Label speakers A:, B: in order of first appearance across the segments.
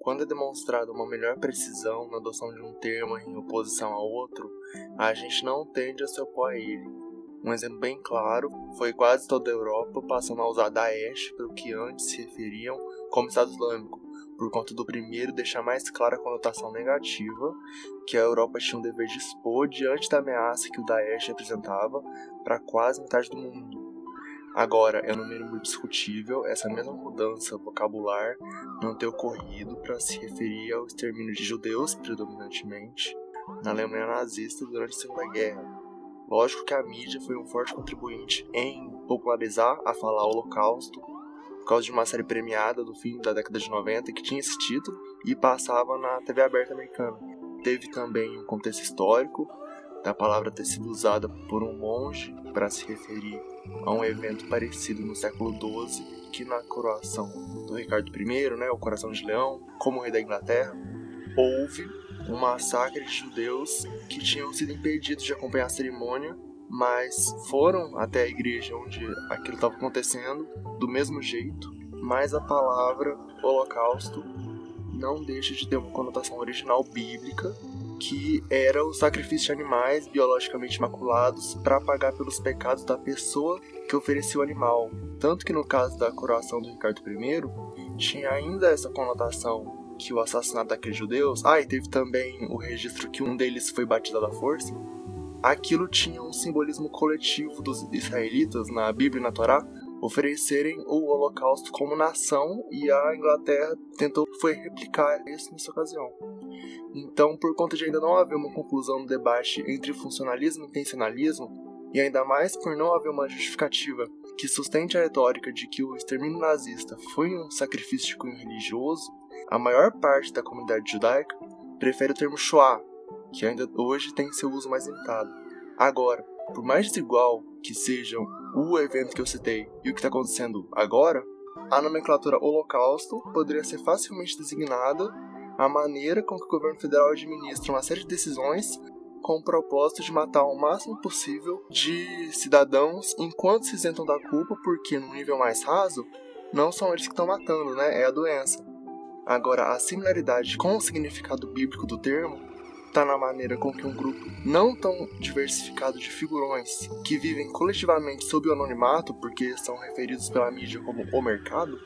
A: quando é demonstrada uma melhor precisão na adoção de um termo em oposição a outro, a gente não tende a se opor a ele. Um exemplo bem claro foi quase toda a Europa passando a usar Daesh para o que antes se referiam como Estado Islâmico, por conta do primeiro deixar mais clara a conotação negativa que a Europa tinha o dever de expor diante da ameaça que o Daesh representava para quase metade do mundo. Agora, é no mínimo discutível essa mesma mudança vocabular não ter ocorrido para se referir ao extermínio de judeus, predominantemente, na Alemanha nazista durante a Segunda Guerra. Lógico que a mídia foi um forte contribuinte em popularizar a falar Holocausto, por causa de uma série premiada do fim da década de 90 que tinha esse título e passava na TV aberta americana. Teve também um contexto histórico, da palavra ter sido usada por um monge para se referir a um evento parecido no século XII, que na coroação do Ricardo I, né, o Coração de Leão, como rei da Inglaterra, houve um massacre de judeus que tinham sido impedidos de acompanhar a cerimônia, mas foram até a igreja onde aquilo estava acontecendo do mesmo jeito, mas a palavra holocausto não deixa de ter uma conotação original bíblica que era o sacrifício de animais biologicamente maculados para pagar pelos pecados da pessoa que oferecia o animal. Tanto que no caso da coroação do Ricardo I, tinha ainda essa conotação que o assassinato daqueles judeus. Ah, e teve também o registro que um deles foi batizado à força. Aquilo tinha um simbolismo coletivo dos israelitas na Bíblia e na Torá oferecerem o Holocausto como nação e a Inglaterra tentou foi replicar isso nessa ocasião. Então, por conta de ainda não haver uma conclusão no debate entre funcionalismo e intencionalismo, e ainda mais por não haver uma justificativa que sustente a retórica de que o extermínio nazista foi um sacrifício de cunho religioso, a maior parte da comunidade judaica prefere o termo Shoah, que ainda hoje tem seu uso mais limitado. Agora, por mais desigual que sejam o evento que eu citei e o que está acontecendo agora, a nomenclatura Holocausto poderia ser facilmente designada a maneira com que o governo federal administra uma série de decisões com o propósito de matar o máximo possível de cidadãos enquanto se isentam da culpa, porque no nível mais raso, não são eles que estão matando, né? É a doença. Agora, a similaridade com o significado bíblico do termo está na maneira com que um grupo não tão diversificado de figurões que vivem coletivamente sob o anonimato, porque são referidos pela mídia como o mercado,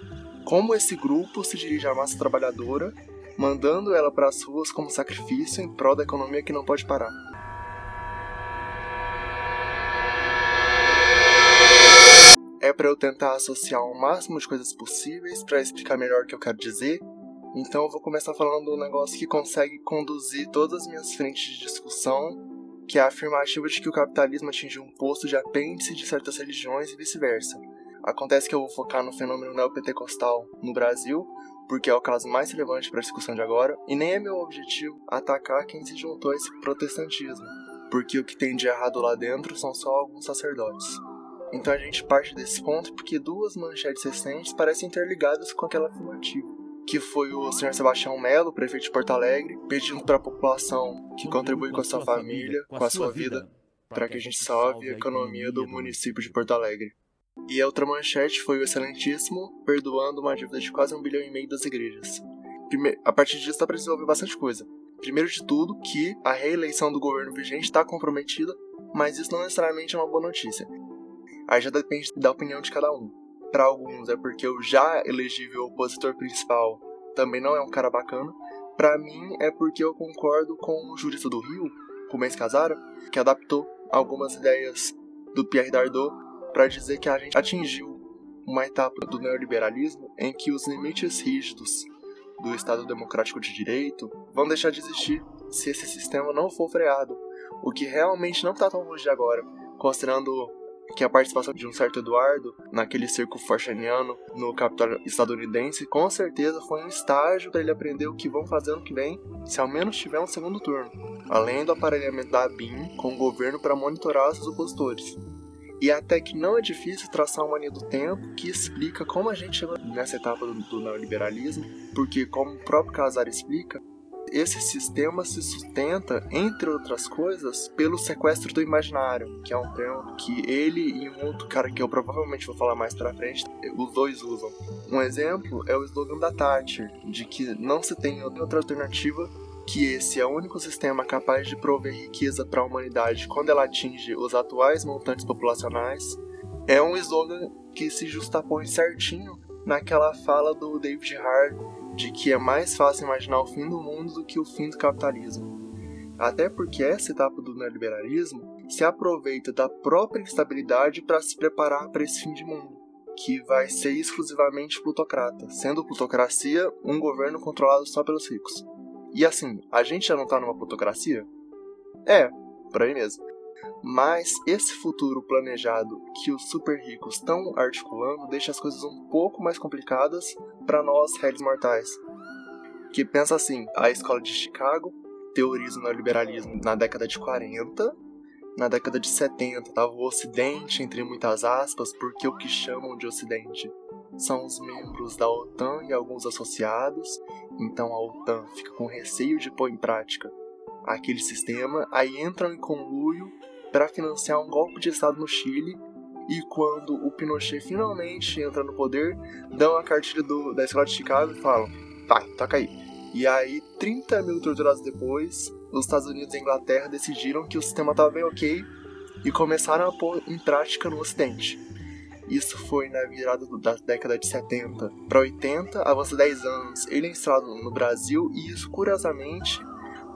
A: como esse grupo se dirige à massa trabalhadora mandando ela para as ruas como sacrifício em prol da economia que não pode parar. É para eu tentar associar o máximo de coisas possíveis para explicar melhor o que eu quero dizer. Então eu vou começar falando um negócio que consegue conduzir todas as minhas frentes de discussão, que é a afirmativa de que o capitalismo atingiu um posto de apêndice de certas religiões e vice-versa. Acontece que eu vou focar no fenômeno neopentecostal no Brasil, porque é o caso mais relevante para a discussão de agora, e nem é meu objetivo atacar quem se juntou a esse protestantismo, porque o que tem de errado lá dentro são só alguns sacerdotes. Então a gente parte desse ponto porque duas manchetes recentes parecem interligadas com aquela afirmativa, que foi o Sr. Sebastião Melo, prefeito de Porto Alegre, pedindo para a população que contribui com a sua família, com a sua vida, para que a gente salve a economia do município de Porto Alegre. E a outra manchete foi o Excelentíssimo perdoando uma dívida de quase um bilhão e meio das igrejas. Primeiro, a partir disso dá para desenvolver bastante coisa. Primeiro de tudo, que a reeleição do governo vigente está comprometida, mas isso não necessariamente é uma boa notícia. Aí já depende da opinião de cada um. Para alguns é porque o já elegível opositor principal também não é um cara bacana. Para mim é porque eu concordo com o jurista do Rio, com o Casara, que adaptou algumas ideias do Pierre Dardot para dizer que a gente atingiu uma etapa do neoliberalismo em que os limites rígidos do Estado Democrático de Direito vão deixar de existir se esse sistema não for freado, o que realmente não está tão longe de agora, considerando que a participação de um certo Eduardo naquele circo forchaniano no capital estadunidense com certeza foi um estágio para ele aprender o que vão fazer no que vem, se ao menos tiver um segundo turno, além do aparelhamento da ABIN com o governo para monitorar seus opositores. E até que não é difícil traçar uma linha do tempo que explica como a gente chegou nessa etapa do, do neoliberalismo, porque, como o próprio Casar explica, esse sistema se sustenta, entre outras coisas, pelo sequestro do imaginário, que é um termo que ele e um outro cara que eu provavelmente vou falar mais pra frente, os dois usam. Um exemplo é o slogan da Thatcher, de que não se tem outra alternativa que esse é o único sistema capaz de prover riqueza para a humanidade quando ela atinge os atuais montantes populacionais, é um slogan que se justapõe certinho naquela fala do David Harvey de que é mais fácil imaginar o fim do mundo do que o fim do capitalismo. Até porque essa etapa do neoliberalismo se aproveita da própria instabilidade para se preparar para esse fim de mundo, que vai ser exclusivamente plutocrata, sendo plutocracia um governo controlado só pelos ricos. E assim, a gente já não tá numa plutocracia? É, por aí mesmo. Mas esse futuro planejado que os super ricos estão articulando deixa as coisas um pouco mais complicadas para nós, réis mortais. Que pensa assim, a escola de Chicago teoriza o neoliberalismo na década de 40, na década de 70 estava o Ocidente, entre muitas aspas, porque o que chamam de Ocidente são os membros da OTAN e alguns associados, então a OTAN fica com receio de pôr em prática aquele sistema, aí entram em conluio para financiar um golpe de Estado no Chile. E quando o Pinochet finalmente entra no poder, dão a cartilha do, da escola de Chicago e falam: vai, toca aí. E aí, 30 mil torturados depois, os Estados Unidos e a Inglaterra decidiram que o sistema estava bem ok e começaram a pôr em prática no Ocidente. Isso foi na virada da década de 70 para 80, avança 10 anos. Ele é instalado no Brasil e isso, curiosamente,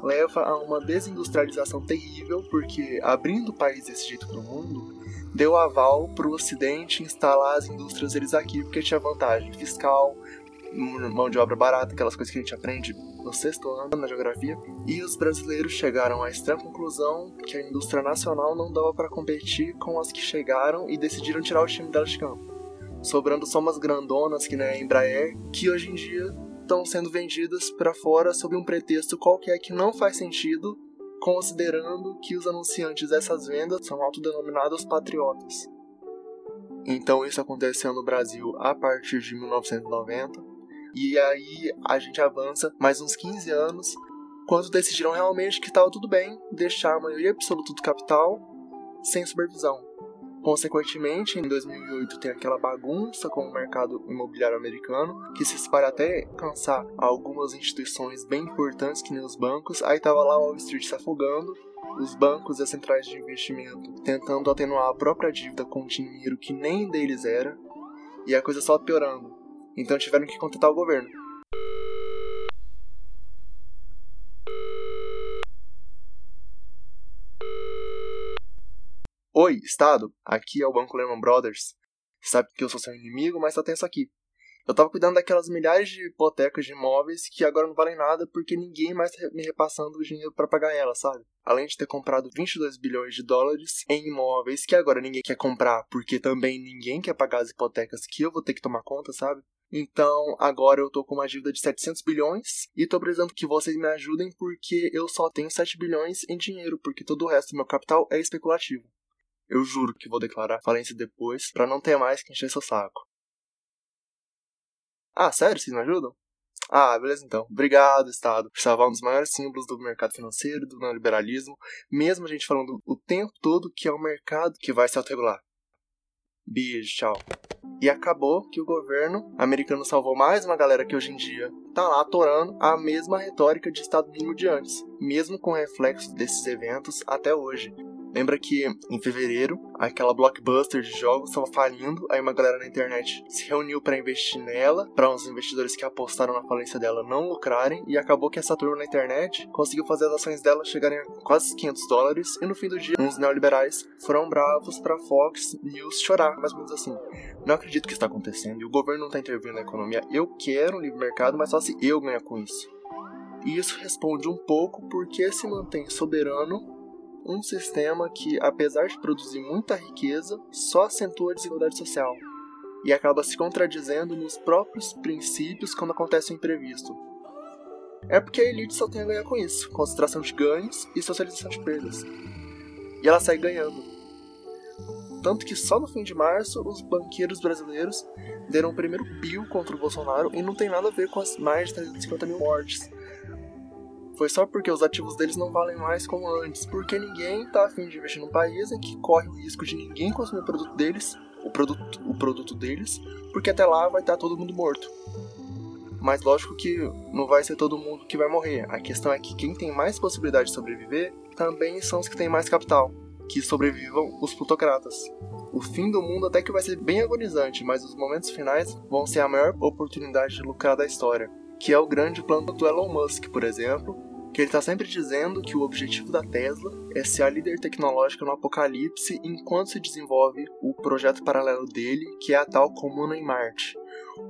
A: leva a uma desindustrialização terrível, porque abrindo o país desse jeito para o mundo, deu aval para o Ocidente instalar as indústrias deles aqui, porque tinha vantagem fiscal, mão de obra barata, aquelas coisas que a gente aprende no sexto ano na geografia. E os brasileiros chegaram à extrema conclusão que a indústria nacional não dava para competir com as que chegaram e decidiram tirar o time delas de campo. Sobrando só umas grandonas que nem a Embraer, que hoje em dia estão sendo vendidas para fora sob um pretexto qualquer que não faz sentido, considerando que os anunciantes dessas vendas são autodenominados patriotas. Então isso aconteceu no Brasil a partir de 1990, e aí a gente avança mais uns 15 anos, quando decidiram realmente que estava tudo bem deixar a maioria absoluta do capital sem supervisão. Consequentemente, em 2008 tem aquela bagunça com o mercado imobiliário americano, que se espalha até cansar algumas instituições bem importantes, que nem os bancos. Aí tava lá Wall Street se afogando, os bancos e as centrais de investimento tentando atenuar a própria dívida com dinheiro que nem deles era, e a coisa só piorando. Então tiveram que contratar o governo. Oi, Estado, aqui é o Banco Lehman Brothers. Sabe que eu sou seu inimigo, mas só tenho isso aqui. Eu tava cuidando daquelas milhares de hipotecas de imóveis que agora não valem nada porque ninguém mais tá me repassando o dinheiro para pagar elas, sabe? Além de ter comprado 22 bilhões de dólares em imóveis que agora ninguém quer comprar porque também ninguém quer pagar as hipotecas que eu vou ter que tomar conta, sabe? Então, agora eu tô com uma dívida de 700 bilhões e tô precisando que vocês me ajudem porque eu só tenho 7 bilhões em dinheiro, porque todo o resto do meu capital é especulativo. Eu juro que vou declarar falência depois para não ter mais que encher seu saco. Ah, sério? Vocês me ajudam? Ah, beleza então. Obrigado, Estado, por salvar um dos maiores símbolos do mercado financeiro, do neoliberalismo, mesmo a gente falando o tempo todo que é o mercado que vai se autorregular. Beijo, tchau. E acabou que o governo americano salvou mais uma galera que hoje em dia tá lá atorando a mesma retórica de Estado mínimo de antes, mesmo com reflexos desses eventos até hoje. Lembra que em fevereiro, aquela blockbuster de jogos estava falindo, aí uma galera na internet se reuniu para investir nela, para uns investidores que apostaram na falência dela não lucrarem, e acabou que essa turma na internet conseguiu fazer as ações dela chegarem a quase 500 dólares, e no fim do dia, uns neoliberais foram bravos para Fox News chorar, mais ou menos assim. Não acredito que está acontecendo, e o governo não está intervindo na economia. Eu quero um livre mercado, mas só se eu ganhar com isso. E isso responde um pouco porque se mantém soberano um sistema que, apesar de produzir muita riqueza, só acentua a desigualdade social e acaba se contradizendo nos próprios princípios quando acontece o imprevisto. É porque a elite só tem a ganhar com isso: concentração de ganhos e socialização de perdas. E ela sai ganhando. Tanto que só no fim de março os banqueiros brasileiros deram o primeiro pio contra o Bolsonaro e não tem nada a ver com as mais de 350 mil mortes foi só porque os ativos deles não valem mais como antes, porque ninguém tá afim de investir num país em que corre o risco de ninguém consumir o produto deles, o produto, o produto deles, porque até lá vai estar tá todo mundo morto. Mas lógico que não vai ser todo mundo que vai morrer. A questão é que quem tem mais possibilidade de sobreviver também são os que têm mais capital, que sobrevivam os plutocratas. O fim do mundo até que vai ser bem agonizante, mas os momentos finais vão ser a maior oportunidade de lucrar da história, que é o grande plano do Elon Musk, por exemplo, que ele está sempre dizendo que o objetivo da Tesla é ser a líder tecnológica no apocalipse enquanto se desenvolve o projeto paralelo dele, que é a tal Comuna em Marte.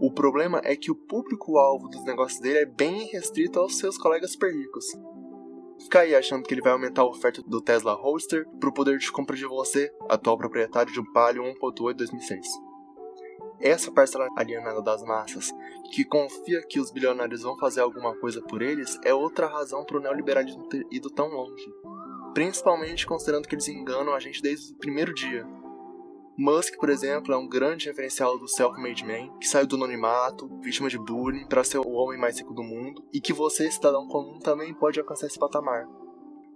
A: O problema é que o público-alvo dos negócios dele é bem restrito aos seus colegas super ricos. Fica aí achando que ele vai aumentar a oferta do Tesla Roadster para o poder de compra de você, atual proprietário de um Palio 1.8 2006. Essa parcela alienada das massas, que confia que os bilionários vão fazer alguma coisa por eles, é outra razão para o neoliberalismo ter ido tão longe. Principalmente considerando que eles enganam a gente desde o primeiro dia, Musk, por exemplo, é um grande referencial do self-made man, que saiu do anonimato, vítima de bullying, para ser o homem mais rico do mundo, e que você, cidadão comum, também pode alcançar esse patamar.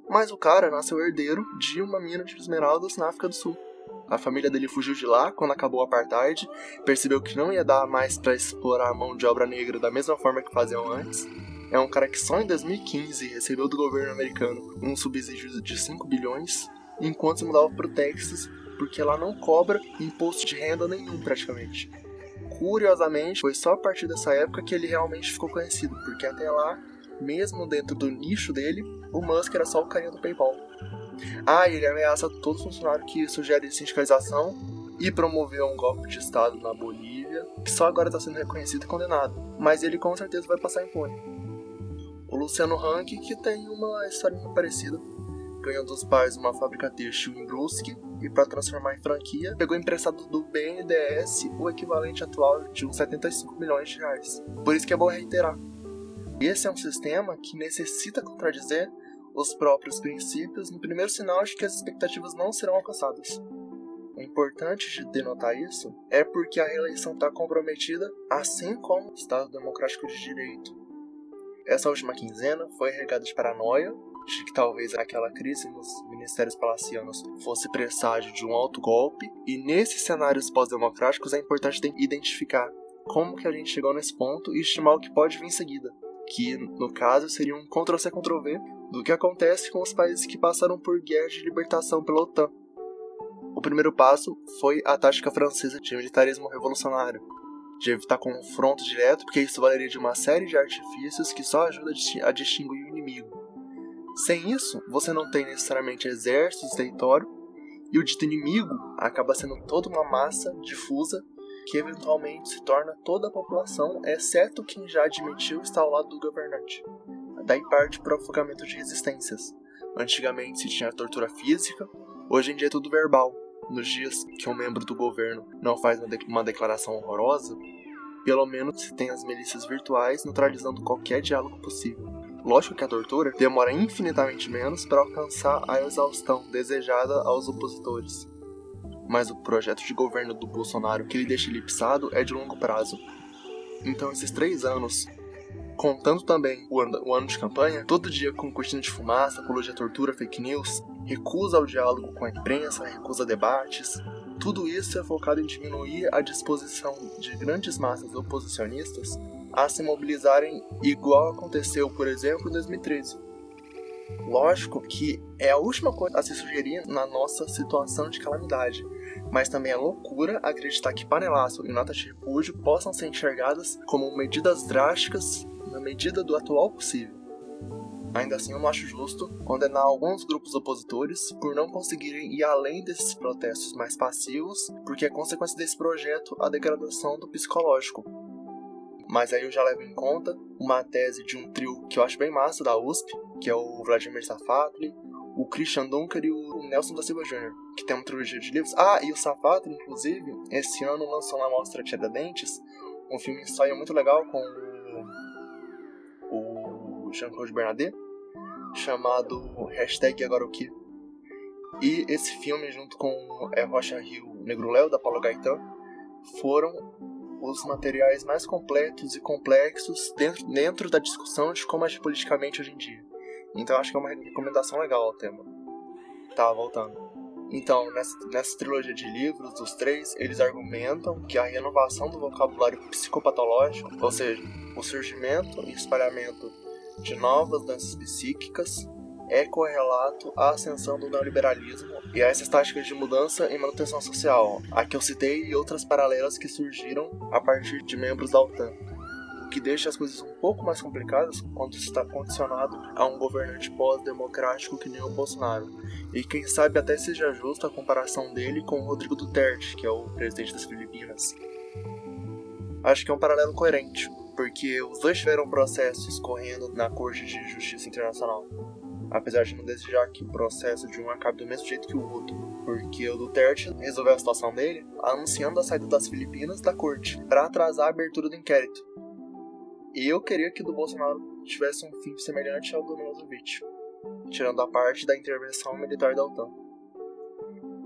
A: Mas o cara nasceu herdeiro de uma mina de esmeraldas na África do Sul. A família dele fugiu de lá quando acabou o apartheid, percebeu que não ia dar mais para explorar a mão de obra negra da mesma forma que faziam antes. É um cara que só em 2015 recebeu do governo americano um subsídio de 5 bilhões, enquanto se mudava para o Texas porque ela não cobra imposto de renda nenhum praticamente. Curiosamente, foi só a partir dessa época que ele realmente ficou conhecido, porque até lá, mesmo dentro do nicho dele, o Musk era só o carinha do PayPal. Ah, ele ameaça todo funcionário que sugere sindicalização e promoveu um golpe de Estado na Bolívia, que só agora está sendo reconhecido e condenado. Mas ele com certeza vai passar impune. O Luciano Huck, que tem uma história parecida, ganhou dos pais uma fábrica têxtil em Brusque e para transformar em franquia, pegou emprestado do BNDES o equivalente atual de uns 75 milhões de reais. Por isso que é bom reiterar. Esse é um sistema que necessita contradizer os próprios princípios no primeiro sinal de que as expectativas não serão alcançadas. O importante de denotar isso é porque a reeleição está comprometida, assim como o Estado Democrático de Direito. Essa última quinzena foi regada de paranoia de que talvez aquela crise nos ministérios palacianos fosse presságio de um alto golpe, e nesses cenários pós-democráticos é importante identificar como que a gente chegou nesse ponto e estimar o que pode vir em seguida, que no caso seria um Ctrl-C Ctrl-V do que acontece com os países que passaram por guerras de libertação pela OTAN. O primeiro passo foi a tática francesa de militarismo revolucionário, de evitar confronto direto, porque isso valeria de uma série de artifícios que só ajuda a distinguir o inimigo. Sem isso, você não tem necessariamente exército de território, e o dito inimigo acaba sendo toda uma massa difusa que eventualmente se torna toda a população, exceto quem já admitiu estar ao lado do governante. Daí parte para o afogamento de resistências. Antigamente se tinha tortura física, hoje em dia é tudo verbal. Nos dias que um membro do governo não faz uma declaração horrorosa, pelo menos se tem as milícias virtuais neutralizando qualquer diálogo possível. Lógico que a tortura demora infinitamente menos para alcançar a exaustão desejada aos opositores. Mas o projeto de governo do Bolsonaro que ele deixa elipsado é de longo prazo. Então, esses três anos, contando também o ano, o ano de campanha, todo dia com cortina de fumaça, apologia à tortura, fake news, recusa ao diálogo com a imprensa, recusa debates, tudo isso é focado em diminuir a disposição de grandes massas oposicionistas a se mobilizarem igual aconteceu, por exemplo, em 2013. Lógico que é a última coisa a se sugerir na nossa situação de calamidade, mas também é loucura acreditar que panelaço e nota de repúdio possam ser enxergadas como medidas drásticas na medida do atual possível. Ainda assim, eu não acho justo condenar alguns grupos opositores por não conseguirem ir além desses protestos mais passivos, porque é consequência desse projeto a degradação do psicológico, mas aí eu já levo em conta uma tese de um trio que eu acho bem massa da USP, que é o Vladimir Safatli, o Christian Dunker e o Nelson da Silva Jr., que tem uma trilogia de livros. Ah, e o Safatli, inclusive, esse ano lançou na Mostra Tiradentes um filme ensaio muito legal com o, o Jean-Claude Bernardet, chamado Hashtag Agora o Que. E esse filme, junto com é, Rocha Rio Negro Léo, da Paulo Gaetan, foram os materiais mais completos e complexos dentro, dentro da discussão de como agir politicamente hoje em dia. Então acho que é uma recomendação legal ao tema. Tá, voltando. Então, nessa, nessa trilogia de livros, dos três, eles argumentam que a renovação do vocabulário psicopatológico, ou seja, o surgimento e espalhamento de novas doenças psíquicas, é correlato à ascensão do neoliberalismo e a essas táticas de mudança e manutenção social, a que eu citei e outras paralelas que surgiram a partir de membros da OTAN que deixa as coisas um pouco mais complicadas quando está condicionado a um governante pós-democrático que nem o Bolsonaro. E quem sabe até seja justa a comparação dele com o Rodrigo Duterte, que é o presidente das Filipinas. Acho que é um paralelo coerente, porque os dois tiveram processos correndo na Corte de Justiça Internacional. Apesar de não desejar que o processo de um acabe do mesmo jeito que o outro, porque o Duterte resolveu a situação dele anunciando a saída das Filipinas da corte para atrasar a abertura do inquérito. E eu queria que do Bolsonaro tivesse um fim semelhante ao do Milosevic, tirando a parte da intervenção militar da OTAN.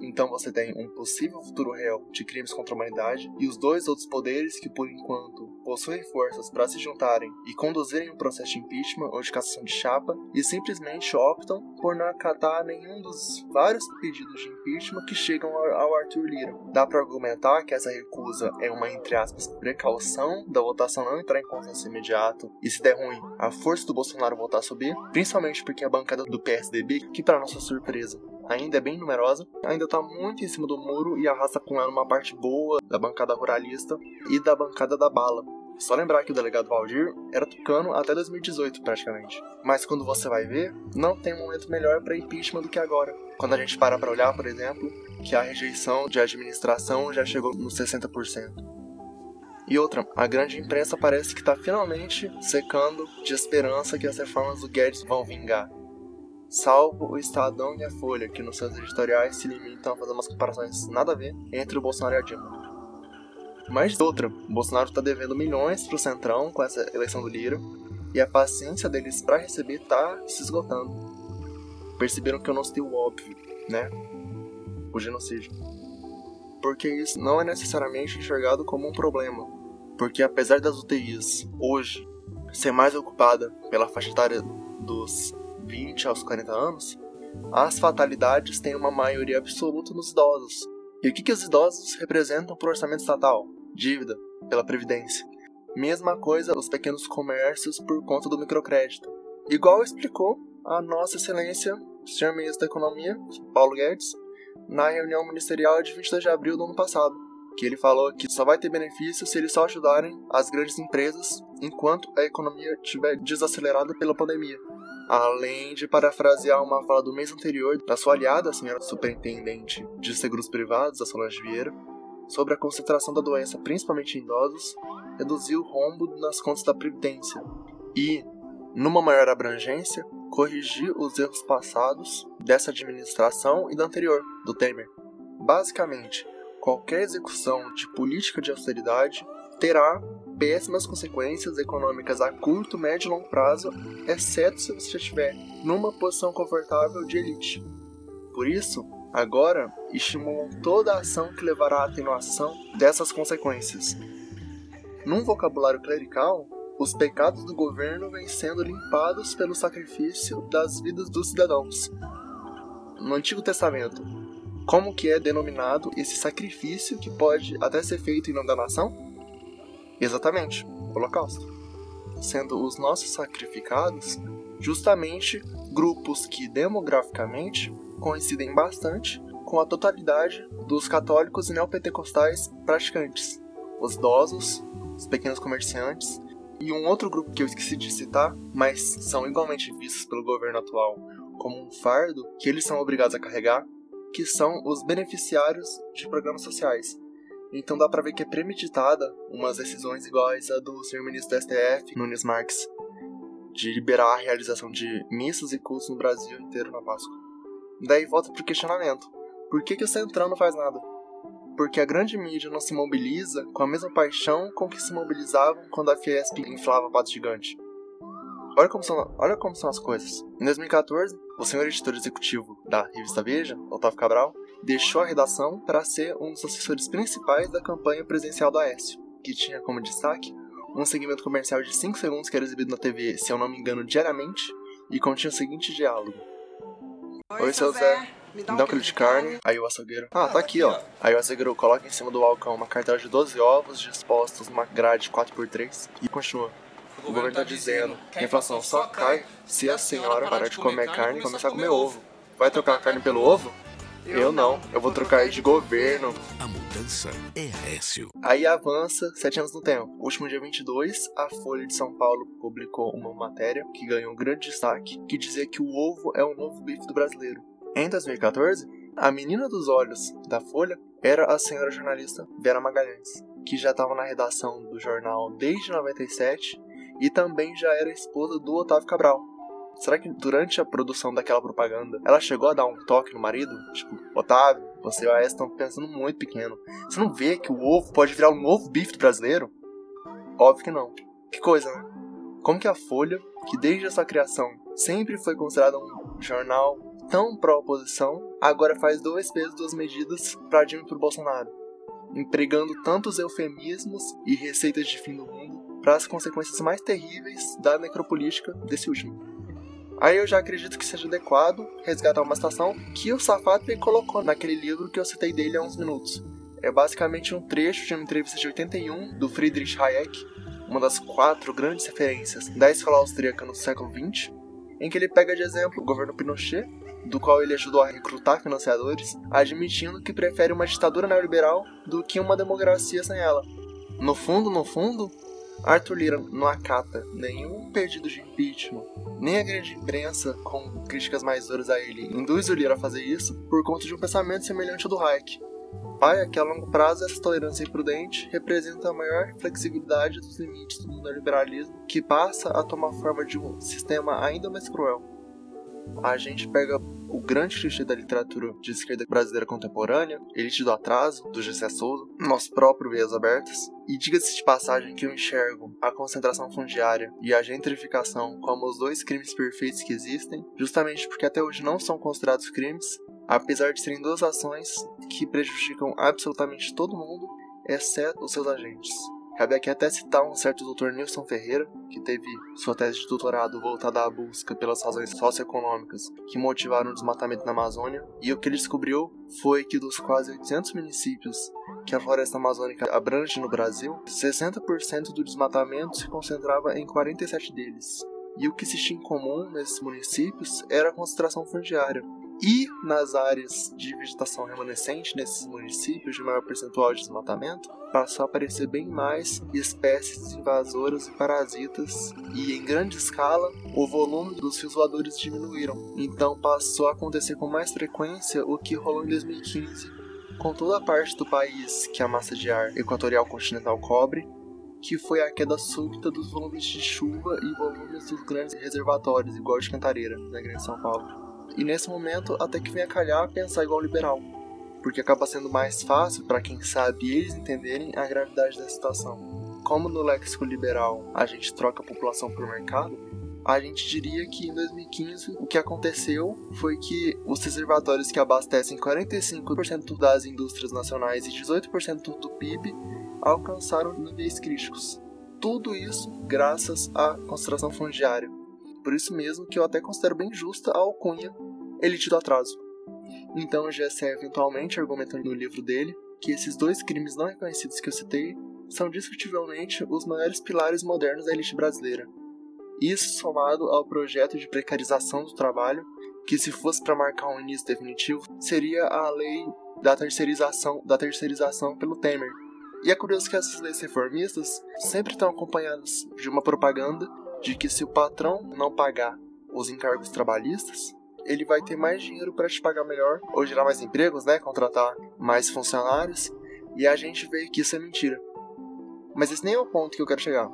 A: Então você tem um possível futuro réu de crimes contra a humanidade e os dois outros poderes que, por enquanto, possuem forças para se juntarem e conduzirem um processo de impeachment ou de cassação de chapa e simplesmente optam por não acatar nenhum dos vários pedidos de impeachment que chegam ao Arthur Lira. Dá para argumentar que essa recusa é uma, entre aspas, precaução da votação não entrar em consenso imediato e se der ruim, a força do Bolsonaro voltar a subir, principalmente porque a bancada do PSDB, que para nossa surpresa ainda é bem numerosa, ainda está muito em cima do muro e arrasta com ela uma parte boa da bancada ruralista e da bancada da bala. Só lembrar que o delegado Valdir era tucano até 2018 praticamente. Mas quando você vai ver, não tem momento melhor para impeachment do que agora. Quando a gente para para olhar, por exemplo, que a rejeição de administração já chegou nos 60%. E outra, a grande imprensa parece que está finalmente secando de esperança que as reformas do Guedes vão vingar salvo o Estadão e a Folha, que nos seus editoriais se limitam a fazer umas comparações nada a ver entre o Bolsonaro e a Dilma. Mas outra, Bolsonaro está devendo milhões pro Centrão com essa eleição do Lira, e a paciência deles para receber tá se esgotando. Perceberam que eu não citei o óbvio, né? O genocídio. Porque isso não é necessariamente enxergado como um problema. Porque apesar das UTIs hoje ser mais ocupada pela faixa etária dos 20 aos 40 anos, as fatalidades têm uma maioria absoluta nos idosos. E o que, que os idosos representam para o orçamento estatal? Dívida, pela Previdência. Mesma coisa os pequenos comércios por conta do microcrédito. Igual explicou a Nossa Excelência, senhor ministro da Economia, Paulo Guedes, na reunião ministerial de 22 de abril do ano passado, que ele falou que só vai ter benefício se eles só ajudarem as grandes empresas enquanto a economia estiver desacelerada pela pandemia além de parafrasear uma fala do mês anterior da sua aliada, a senhora superintendente de seguros privados, a Solange Vieira, sobre a concentração da doença, principalmente em idosos, reduzir o rombo nas contas da Previdência e, numa maior abrangência, corrigir os erros passados dessa administração e da anterior, do Temer. Basicamente, qualquer execução de política de austeridade terá péssimas consequências econômicas a curto, médio e longo prazo, exceto se você estiver numa posição confortável de elite. Por isso, agora estimulam toda a ação que levará à atenuação dessas consequências. Num vocabulário clerical, os pecados do governo vêm sendo limpados pelo sacrifício das vidas dos cidadãos. No Antigo Testamento, como que é denominado esse sacrifício que pode até ser feito em nome da nação? Exatamente, Holocausto. Sendo os nossos sacrificados justamente grupos que demograficamente coincidem bastante com a totalidade dos católicos e neopentecostais praticantes, os idosos, os pequenos comerciantes e um outro grupo que eu esqueci de citar, mas são igualmente vistos pelo governo atual como um fardo que eles são obrigados a carregar, que são os beneficiários de programas sociais, então dá pra ver que é premeditada umas decisões iguais a do senhor ministro do STF, Nunes Marques, de liberar a realização de missas e cultos no Brasil inteiro na Páscoa. Daí volta pro questionamento: por que, que o Centrão não faz nada? Porque a grande mídia não se mobiliza com a mesma paixão com que se mobilizavam quando a Fiesp inflava pato gigante. Olha como, são, olha como são as coisas. Em 2014, o senhor editor executivo da revista Veja, Otávio Cabral, deixou a redação para ser um dos assessores principais da campanha presidencial do Aécio, que tinha como destaque um segmento comercial de 5 segundos que era exibido na TV, se eu não me engano, diariamente, e continha o seguinte diálogo:
B: Oi, Oi seu Zé. Zé.
A: Me dá, um, um quilo de carne. carne. Aí o açougueiro. Ah, tá aqui, ó. Aí o açougueiro coloca em cima do balcão uma cartela de 12 ovos dispostos numa grade 4x3 e continua. O governo tá dizendo que a inflação só cai se a senhora parar de comer carne e começar a comer ovo. Vai trocar a carne pelo ovo? Eu não, eu vou trocar de governo.
C: A mudança é Aécio.
A: Aí avança sete anos no tempo. último dia 22, a Folha de São Paulo publicou uma matéria que ganhou um grande destaque, que dizia que o ovo é o novo bife do brasileiro. Em 2014, a menina dos olhos da Folha era a senhora jornalista Vera Magalhães, que já estava na redação do jornal desde 97 e também já era esposa do Otávio Cabral, Será que durante a produção daquela propaganda ela chegou a dar um toque no marido? Tipo, Otávio, você e a Aécio estão pensando muito pequeno. Você não vê que o ovo pode virar um novo bife do brasileiro? Óbvio que não. Que coisa, né? Como que a Folha, que desde a sua criação sempre foi considerada um jornal tão pró-oposição, agora faz dois pesos, duas medidas para Dilma e pro Bolsonaro, empregando tantos eufemismos e receitas de fim do mundo para as consequências mais terríveis da necropolítica desse último. Aí eu já acredito que seja adequado resgatar uma citação que o Safatli colocou naquele livro que eu citei dele há uns minutos. É basicamente um trecho de uma entrevista de 81 do Friedrich Hayek, uma das quatro grandes referências da escola austríaca no século XX, em que ele pega de exemplo o governo Pinochet, do qual ele ajudou a recrutar financiadores, admitindo que prefere uma ditadura neoliberal do que uma democracia sem ela. No fundo, no fundo, Arthur Lira não acata nenhum pedido de impeachment, nem a grande imprensa, com críticas mais duras a ele, induz o Lira a fazer isso por conta de um pensamento semelhante ao do Hayek. Pai que a longo prazo essa tolerância imprudente representa a maior flexibilidade dos limites do neoliberalismo que passa a tomar forma de um sistema ainda mais cruel. A gente pega o grande clichê da literatura de esquerda brasileira contemporânea, Elite do Atraso, do Gessé Souza, nosso próprio Veias Abertas, e diga-se de passagem que eu enxergo a concentração fundiária e a gentrificação como os dois crimes perfeitos que existem, justamente porque até hoje não são considerados crimes, apesar de serem duas ações que prejudicam absolutamente todo mundo, exceto os seus agentes. Cabe aqui até citar um certo Dr. Nilson Ferreira, que teve sua tese de doutorado voltada à busca pelas razões socioeconômicas que motivaram o desmatamento na Amazônia, e o que ele descobriu foi que dos quase 800 municípios que a floresta amazônica abrange no Brasil, 60% do desmatamento se concentrava em 47 deles. E o que se tinha em comum nesses municípios era a concentração fundiária, e nas áreas de vegetação remanescente, nesses municípios de maior percentual de desmatamento, passou a aparecer bem mais espécies invasoras e parasitas, e em grande escala o volume dos fios voadores diminuíram. Então passou a acontecer com mais frequência o que rolou em 2015, com toda a parte do país que a massa de ar equatorial continental cobre, que foi a queda súbita dos volumes de chuva e volumes dos grandes reservatórios, igual de Cantareira, na Grande São Paulo. E nesse momento, até que vem a calhar pensar igual liberal, porque acaba sendo mais fácil para quem sabe eles entenderem a gravidade da situação. Como no léxico liberal a gente troca a população por mercado, a gente diria que em 2015 o que aconteceu foi que os reservatórios que abastecem 45% das indústrias nacionais e 18% do PIB alcançaram níveis críticos. Tudo isso graças à concentração fundiária, por isso mesmo que eu até considero bem justa a alcunha elite do atraso. Então o GSE eventualmente argumentando no livro dele que esses dois crimes não reconhecidos que eu citei são discutivelmente os maiores pilares modernos da elite brasileira. Isso somado ao projeto de precarização do trabalho, que se fosse para marcar um início definitivo, seria a lei da terceirização, da terceirização pelo Temer. E é curioso que essas leis reformistas sempre estão acompanhadas de uma propaganda de que se o patrão não pagar os encargos trabalhistas, ele vai ter mais dinheiro para te pagar melhor, ou gerar mais empregos, né, contratar mais funcionários, e a gente vê que isso é mentira. Mas esse nem é o ponto que eu quero chegar.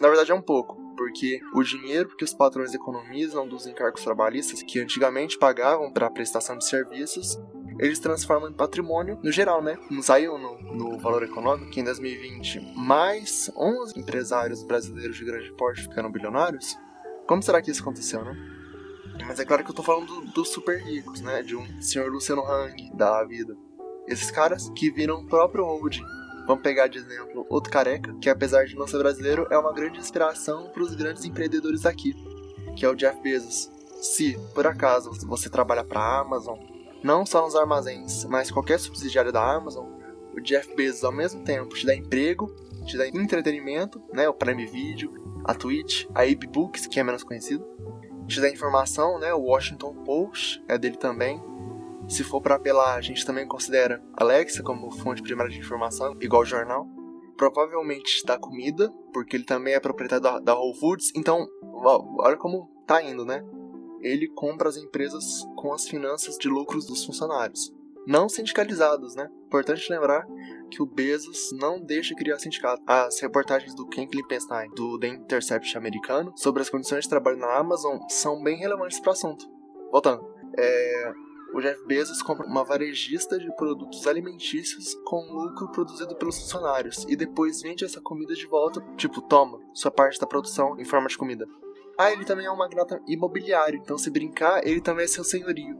A: Na verdade é um pouco, porque o dinheiro que os patrões economizam dos encargos trabalhistas que antigamente pagavam para a prestação de serviços eles transformam em patrimônio no geral, né? Não saiu no, no valor econômico que em 2020 mais 11 empresários brasileiros de grande porte ficaram bilionários? Como será que isso aconteceu, né? Mas é claro que eu tô falando dos super ricos, né? De um senhor Luciano Hang da vida. Esses caras que viram o próprio holding. Vamos pegar de exemplo outro careca, que apesar de não ser brasileiro, é uma grande inspiração para os grandes empreendedores aqui que é o Jeff Bezos. Se, por acaso, você trabalha para a Amazon, não só nos armazéns, mas qualquer subsidiário da Amazon, o Jeff Bezos ao mesmo tempo te dá emprego, te dá entretenimento, né, o Prime Video, a Twitch, a Abe Books, que é menos conhecido, te dá informação, né, o Washington Post é dele também. Se for para apelar, a gente também considera Alexa como fonte primária de informação, igual jornal. Provavelmente te dá comida, porque ele também é proprietário da, da Whole Foods. Então, olha como tá indo, né? Ele compra as empresas com as finanças de lucros dos funcionários não sindicalizados, né? Importante lembrar que o Bezos não deixa criar sindicato. As reportagens do Ken Klippenstein, do The Intercept americano, sobre as condições de trabalho na Amazon são bem relevantes para o assunto. Voltando, é, o Jeff Bezos compra uma varejista de produtos alimentícios com lucro produzido pelos funcionários e depois vende essa comida de volta, tipo, toma, sua parte da produção em forma de comida. Ah, ele também é um magnata imobiliário, então se brincar, ele também é seu senhorio.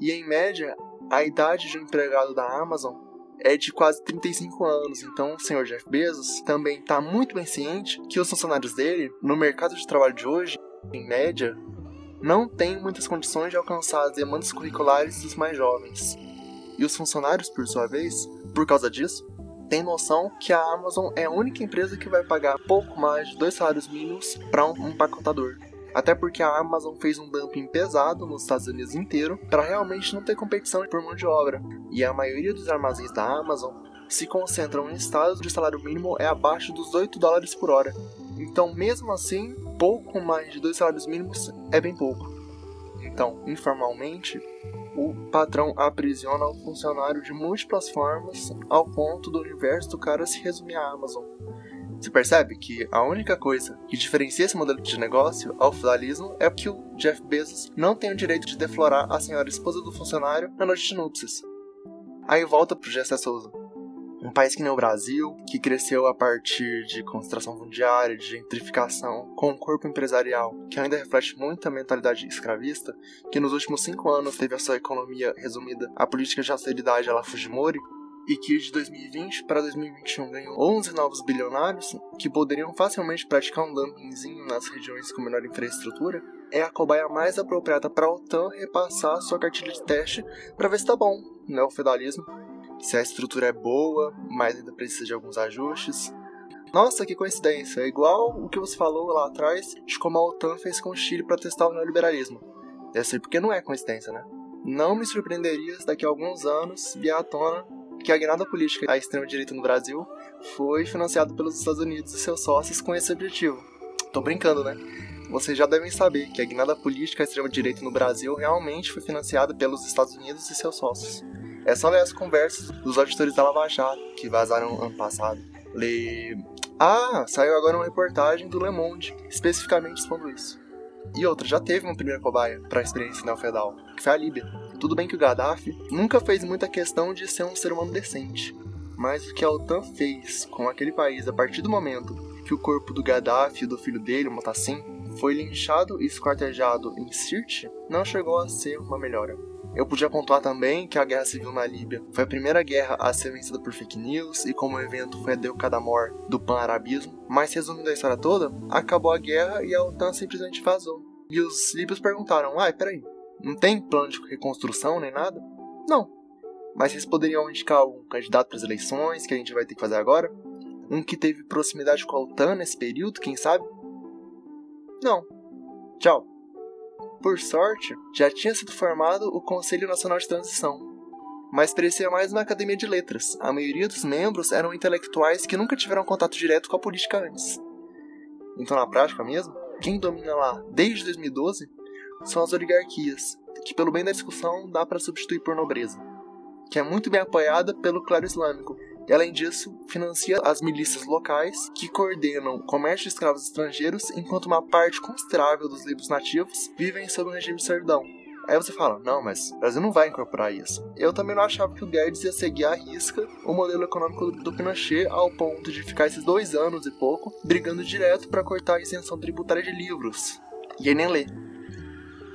A: E em média, a idade de um empregado da Amazon é de quase 35 anos, então o senhor Jeff Bezos também está muito bem ciente que os funcionários dele, no mercado de trabalho de hoje, em média, não têm muitas condições de alcançar as demandas curriculares dos mais jovens. E os funcionários, por sua vez, por causa disso, têm noção que a Amazon é a única empresa que vai pagar pouco mais de dois salários mínimos para um empacotador. Até porque a Amazon fez um dumping pesado nos Estados Unidos inteiro para realmente não ter competição por mão de obra. E a maioria dos armazéns da Amazon se concentram em estados de salário mínimo é abaixo dos 8 dólares por hora. Então, mesmo assim, pouco mais de dois salários mínimos é bem pouco. Então, informalmente, o patrão aprisiona o funcionário de múltiplas formas ao ponto do universo do cara se resumir à Amazon. Você percebe que a única coisa que diferencia esse modelo de negócio ao feudalismo é que o Jeff Bezos não tem o direito de deflorar a senhora esposa do funcionário na noite de núpcias. Aí volta pro Gessé Souza. Um país que nem o Brasil, que cresceu a partir de concentração fundiária, de gentrificação, com um corpo empresarial que ainda reflete muito a mentalidade escravista, que nos últimos cinco anos teve a sua economia resumida à política de austeridade à Fujimori, e que de 2020 para 2021 ganhou 11 novos bilionários que poderiam facilmente praticar um dumpingzinho nas regiões com menor infraestrutura, é a cobaia mais apropriada para a OTAN repassar sua cartilha de teste para ver se tá bom, né, o feudalismo, se a estrutura é boa, mas ainda precisa de alguns ajustes. Nossa, que coincidência, é igual o que você falou lá atrás de como a OTAN fez com o Chile para testar o neoliberalismo. Deve ser porque não é coincidência, né? Não me surpreenderia se daqui a alguns anos vier à tona que a guinada política à extrema-direita no Brasil foi financiada pelos Estados Unidos e seus sócios com esse objetivo. Tô brincando, né? Vocês já devem saber que a guinada política à extrema-direita no Brasil realmente foi financiada pelos Estados Unidos e seus sócios. É só ler as conversas dos auditores da Lava Jato, que vazaram ano passado. Ler. Ah, saiu agora uma reportagem do Le Monde, especificamente expondo isso. E outra, já teve uma primeira cobaia para a experiência neofeudal, que foi a Líbia. Tudo bem que o Gaddafi nunca fez muita questão de ser um ser humano decente, mas o que a OTAN fez com aquele país a partir do momento que o corpo do Gaddafi e do filho dele, o Motassim, foi linchado e esquartejado em Sirte, não chegou a ser uma melhora. Eu podia pontuar também que a guerra civil na Líbia foi a primeira guerra a ser vencida por fake news e como evento foi a Deucadamor do pan-arabismo, mas resumindo a história toda, acabou a guerra e a OTAN simplesmente vazou. E os líbios perguntaram: ai, peraí, não tem plano de reconstrução nem nada? Não. Mas vocês poderiam indicar algum candidato para as eleições que a gente vai ter que fazer agora? Um que teve proximidade com a OTAN nesse período, quem sabe? Não. Tchau. Por sorte, já tinha sido formado o Conselho Nacional de Transição, mas parecia mais uma academia de letras. A maioria dos membros eram intelectuais que nunca tiveram contato direto com a política antes. Então, na prática mesmo, quem domina lá desde 2012 são as oligarquias, que pelo bem da discussão dá para substituir por nobreza, que é muito bem apoiada pelo clero islâmico. E além disso, financia as milícias locais que coordenam o comércio de escravos estrangeiros, enquanto uma parte considerável dos livros nativos vivem sob o regime de servidão. Aí você fala, não, mas o Brasil não vai incorporar isso. Eu também não achava que o Guedes ia seguir à risca o modelo econômico do Pinochet ao ponto de ficar esses dois anos e pouco brigando direto para cortar a isenção tributária de livros. E aí nem lê.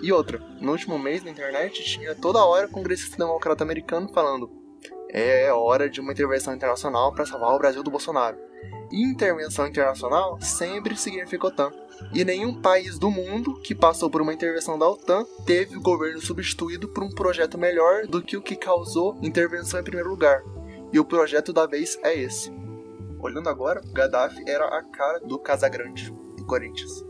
A: E outra, no último mês na internet tinha toda hora congressista democrata americano falando é hora de uma intervenção internacional para salvar o Brasil do Bolsonaro. intervenção internacional sempre significa OTAN. E nenhum país do mundo que passou por uma intervenção da OTAN teve o governo substituído por um projeto melhor do que o que causou intervenção em primeiro lugar. E o projeto da vez é esse. Olhando agora, Gaddafi era a cara do Casagrande, do Corinthians.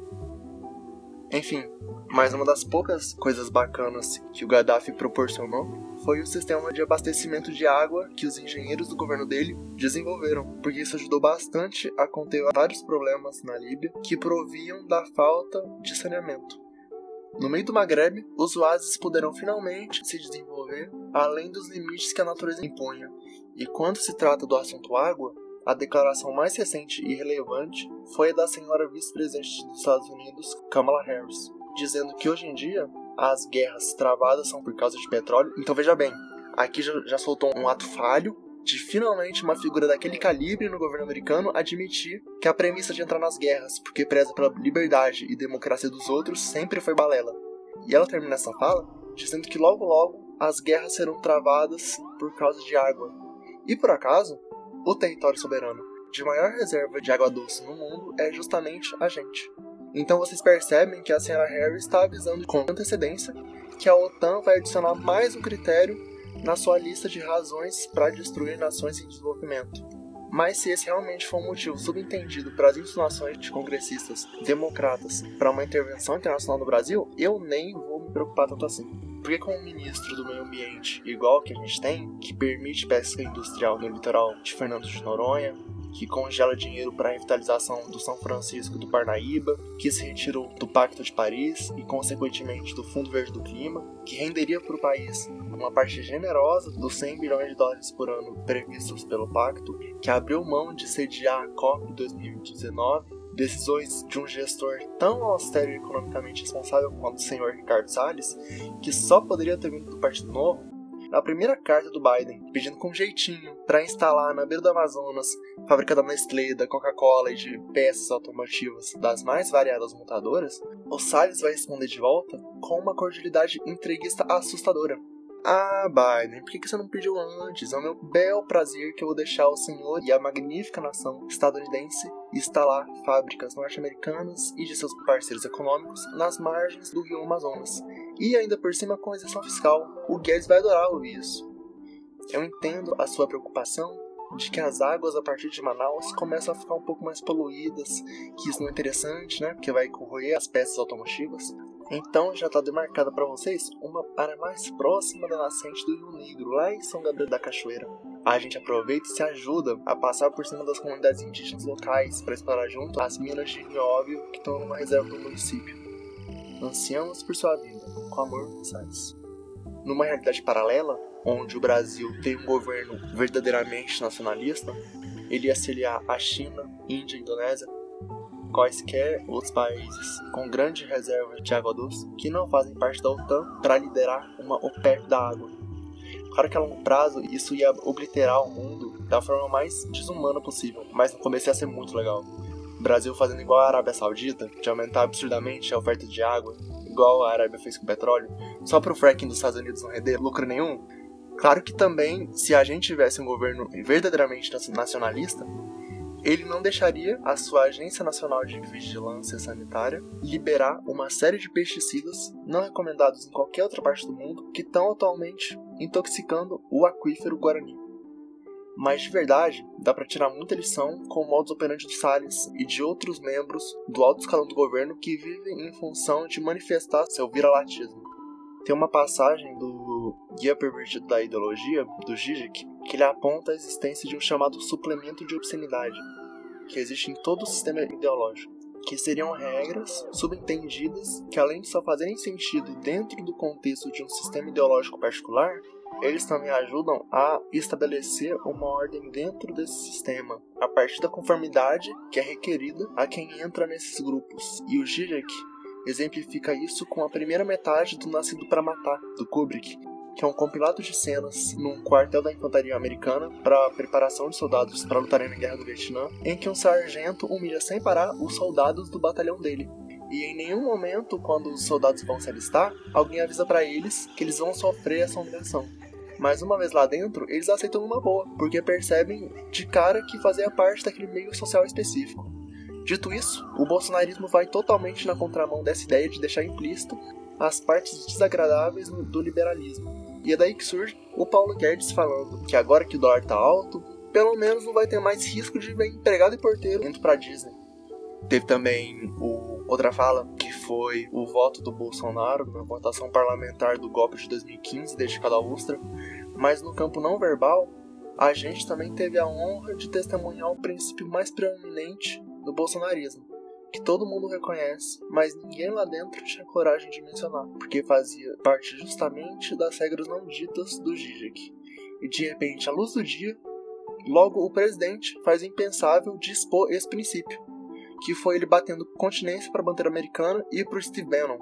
A: Enfim, mas uma das poucas coisas bacanas que o Gaddafi proporcionou foi o sistema de abastecimento de água que os engenheiros do governo dele desenvolveram, porque isso ajudou bastante a conter vários problemas na Líbia que proviam da falta de saneamento. No meio do Maghreb, os oásis puderam finalmente se desenvolver além dos limites que a natureza impunha. E quando se trata do assunto água, a declaração mais recente e relevante foi a da senhora vice-presidente dos Estados Unidos, Kamala Harris, dizendo que hoje em dia as guerras travadas são por causa de petróleo. Então veja bem, aqui já, já soltou um ato falho de finalmente uma figura daquele calibre no governo americano admitir que a premissa de entrar nas guerras, porque preza pela liberdade e democracia dos outros, sempre foi balela. E ela termina essa fala dizendo que logo logo as guerras serão travadas por causa de água. E por acaso, o território soberano de maior reserva de água doce no mundo é justamente a gente. Então vocês percebem que a senhora Harris está avisando com antecedência que a OTAN vai adicionar mais um critério na sua lista de razões para destruir nações em desenvolvimento. Mas se esse realmente for um motivo subentendido para as insinuações de congressistas democratas para uma intervenção internacional no Brasil, eu nem vou me preocupar tanto assim. Porque com um ministro do meio ambiente igual que a gente tem, que permite pesca industrial no litoral de Fernando de Noronha, que congela dinheiro para a revitalização do São Francisco do Parnaíba, que se retirou do Pacto de Paris e, consequentemente, do Fundo Verde do Clima, que renderia para o país uma parte generosa dos 100 bilhões de dólares por ano previstos pelo pacto, que abriu mão de sediar a COP 2019 decisões de um gestor tão austero e economicamente responsável quanto o senhor Ricardo Salles, que só poderia ter vindo do Partido Novo, na primeira carta do Biden, pedindo com jeitinho para instalar na beira do Amazonas fábrica da Nestlé, da Coca-Cola e de peças automotivas das mais variadas montadoras, o Salles vai responder de volta com uma cordialidade entreguista assustadora. Ah, Biden, por que você não pediu antes? É o meu bel prazer que eu vou deixar o senhor e a magnífica nação estadunidense instalar fábricas norte-americanas e de seus parceiros econômicos nas margens do rio Amazonas. E ainda por cima com isenção fiscal. O Guedes vai adorar ouvir isso. Eu entendo a sua preocupação de que as águas a partir de Manaus começam a ficar um pouco mais poluídas, que isso não é interessante, né? Porque vai corroer as peças automotivas. Então já está demarcada para vocês uma área mais próxima da nascente do Rio Negro, lá em São Gabriel da Cachoeira. A gente aproveita e se ajuda a passar por cima das comunidades indígenas locais para explorar junto as minas de nióbio que estão numa reserva do município. Ansiamos por sua vida, com amor, Salles. Numa realidade paralela, onde o Brasil tem um governo verdadeiramente nacionalista, ele ia se aliar à China, Índia e Indonésia quaisquer outros países com grande reserva de água doce que não fazem parte da OTAN para liderar uma OPEP da água. Claro que a longo prazo isso ia obliterar o mundo da forma mais desumana possível, mas no começo ia ser muito legal. Brasil fazendo igual a Arábia Saudita, de aumentar absurdamente a oferta de água, igual a Arábia fez com o petróleo, só para o fracking dos Estados Unidos não render lucro nenhum. Claro que também, se a gente tivesse um governo verdadeiramente nacionalista, ele não deixaria a sua Agência Nacional de Vigilância Sanitária liberar uma série de pesticidas não recomendados em qualquer outra parte do mundo que estão atualmente intoxicando o aquífero Guarani. Mas de verdade, dá para tirar muita lição com o modus operandi do Salles e de outros membros do alto escalão do governo que vivem em função de manifestar seu viralatismo. Tem uma passagem do Guia Pervertido da Ideologia, do Zizek, que ele aponta a existência de um chamado suplemento de obscenidade, que existe em todo o sistema ideológico, que seriam regras subentendidas que, além de só fazerem sentido dentro do contexto de um sistema ideológico particular, eles também ajudam a estabelecer uma ordem dentro desse sistema, a partir da conformidade que é requerida a quem entra nesses grupos. E o Zizek exemplifica isso com a primeira metade do Nascido para Matar, do Kubrick, que é um compilado de cenas num quartel da infantaria americana para preparação de soldados para lutarem na Guerra do Vietnã, em que um sargento humilha sem parar os soldados do batalhão dele. E em nenhum momento, quando os soldados vão se alistar, alguém avisa para eles que eles vão sofrer essa humilhação. Mas uma vez lá dentro, eles aceitam uma boa, porque percebem de cara que fazia parte daquele meio social específico. Dito isso, o bolsonarismo vai totalmente na contramão dessa ideia de deixar implícito as partes desagradáveis do liberalismo. E é daí que surge o Paulo Guedes falando que agora que o dólar tá alto, pelo menos não vai ter mais risco de ver empregado e porteiro indo pra Disney. Teve também o, outra fala, que foi o voto do Bolsonaro na votação parlamentar do golpe de 2015, dedicado à Ustra, mas no campo não verbal, a gente também teve a honra de testemunhar o princípio mais preeminente do bolsonarismo, que todo mundo reconhece, mas ninguém lá dentro tinha coragem de mencionar, porque fazia parte justamente das regras não ditas do Zizek. E de repente, à luz do dia, logo o presidente faz impensável de expor esse princípio, que foi ele batendo continência para a bandeira americana e para o Steve Bannon.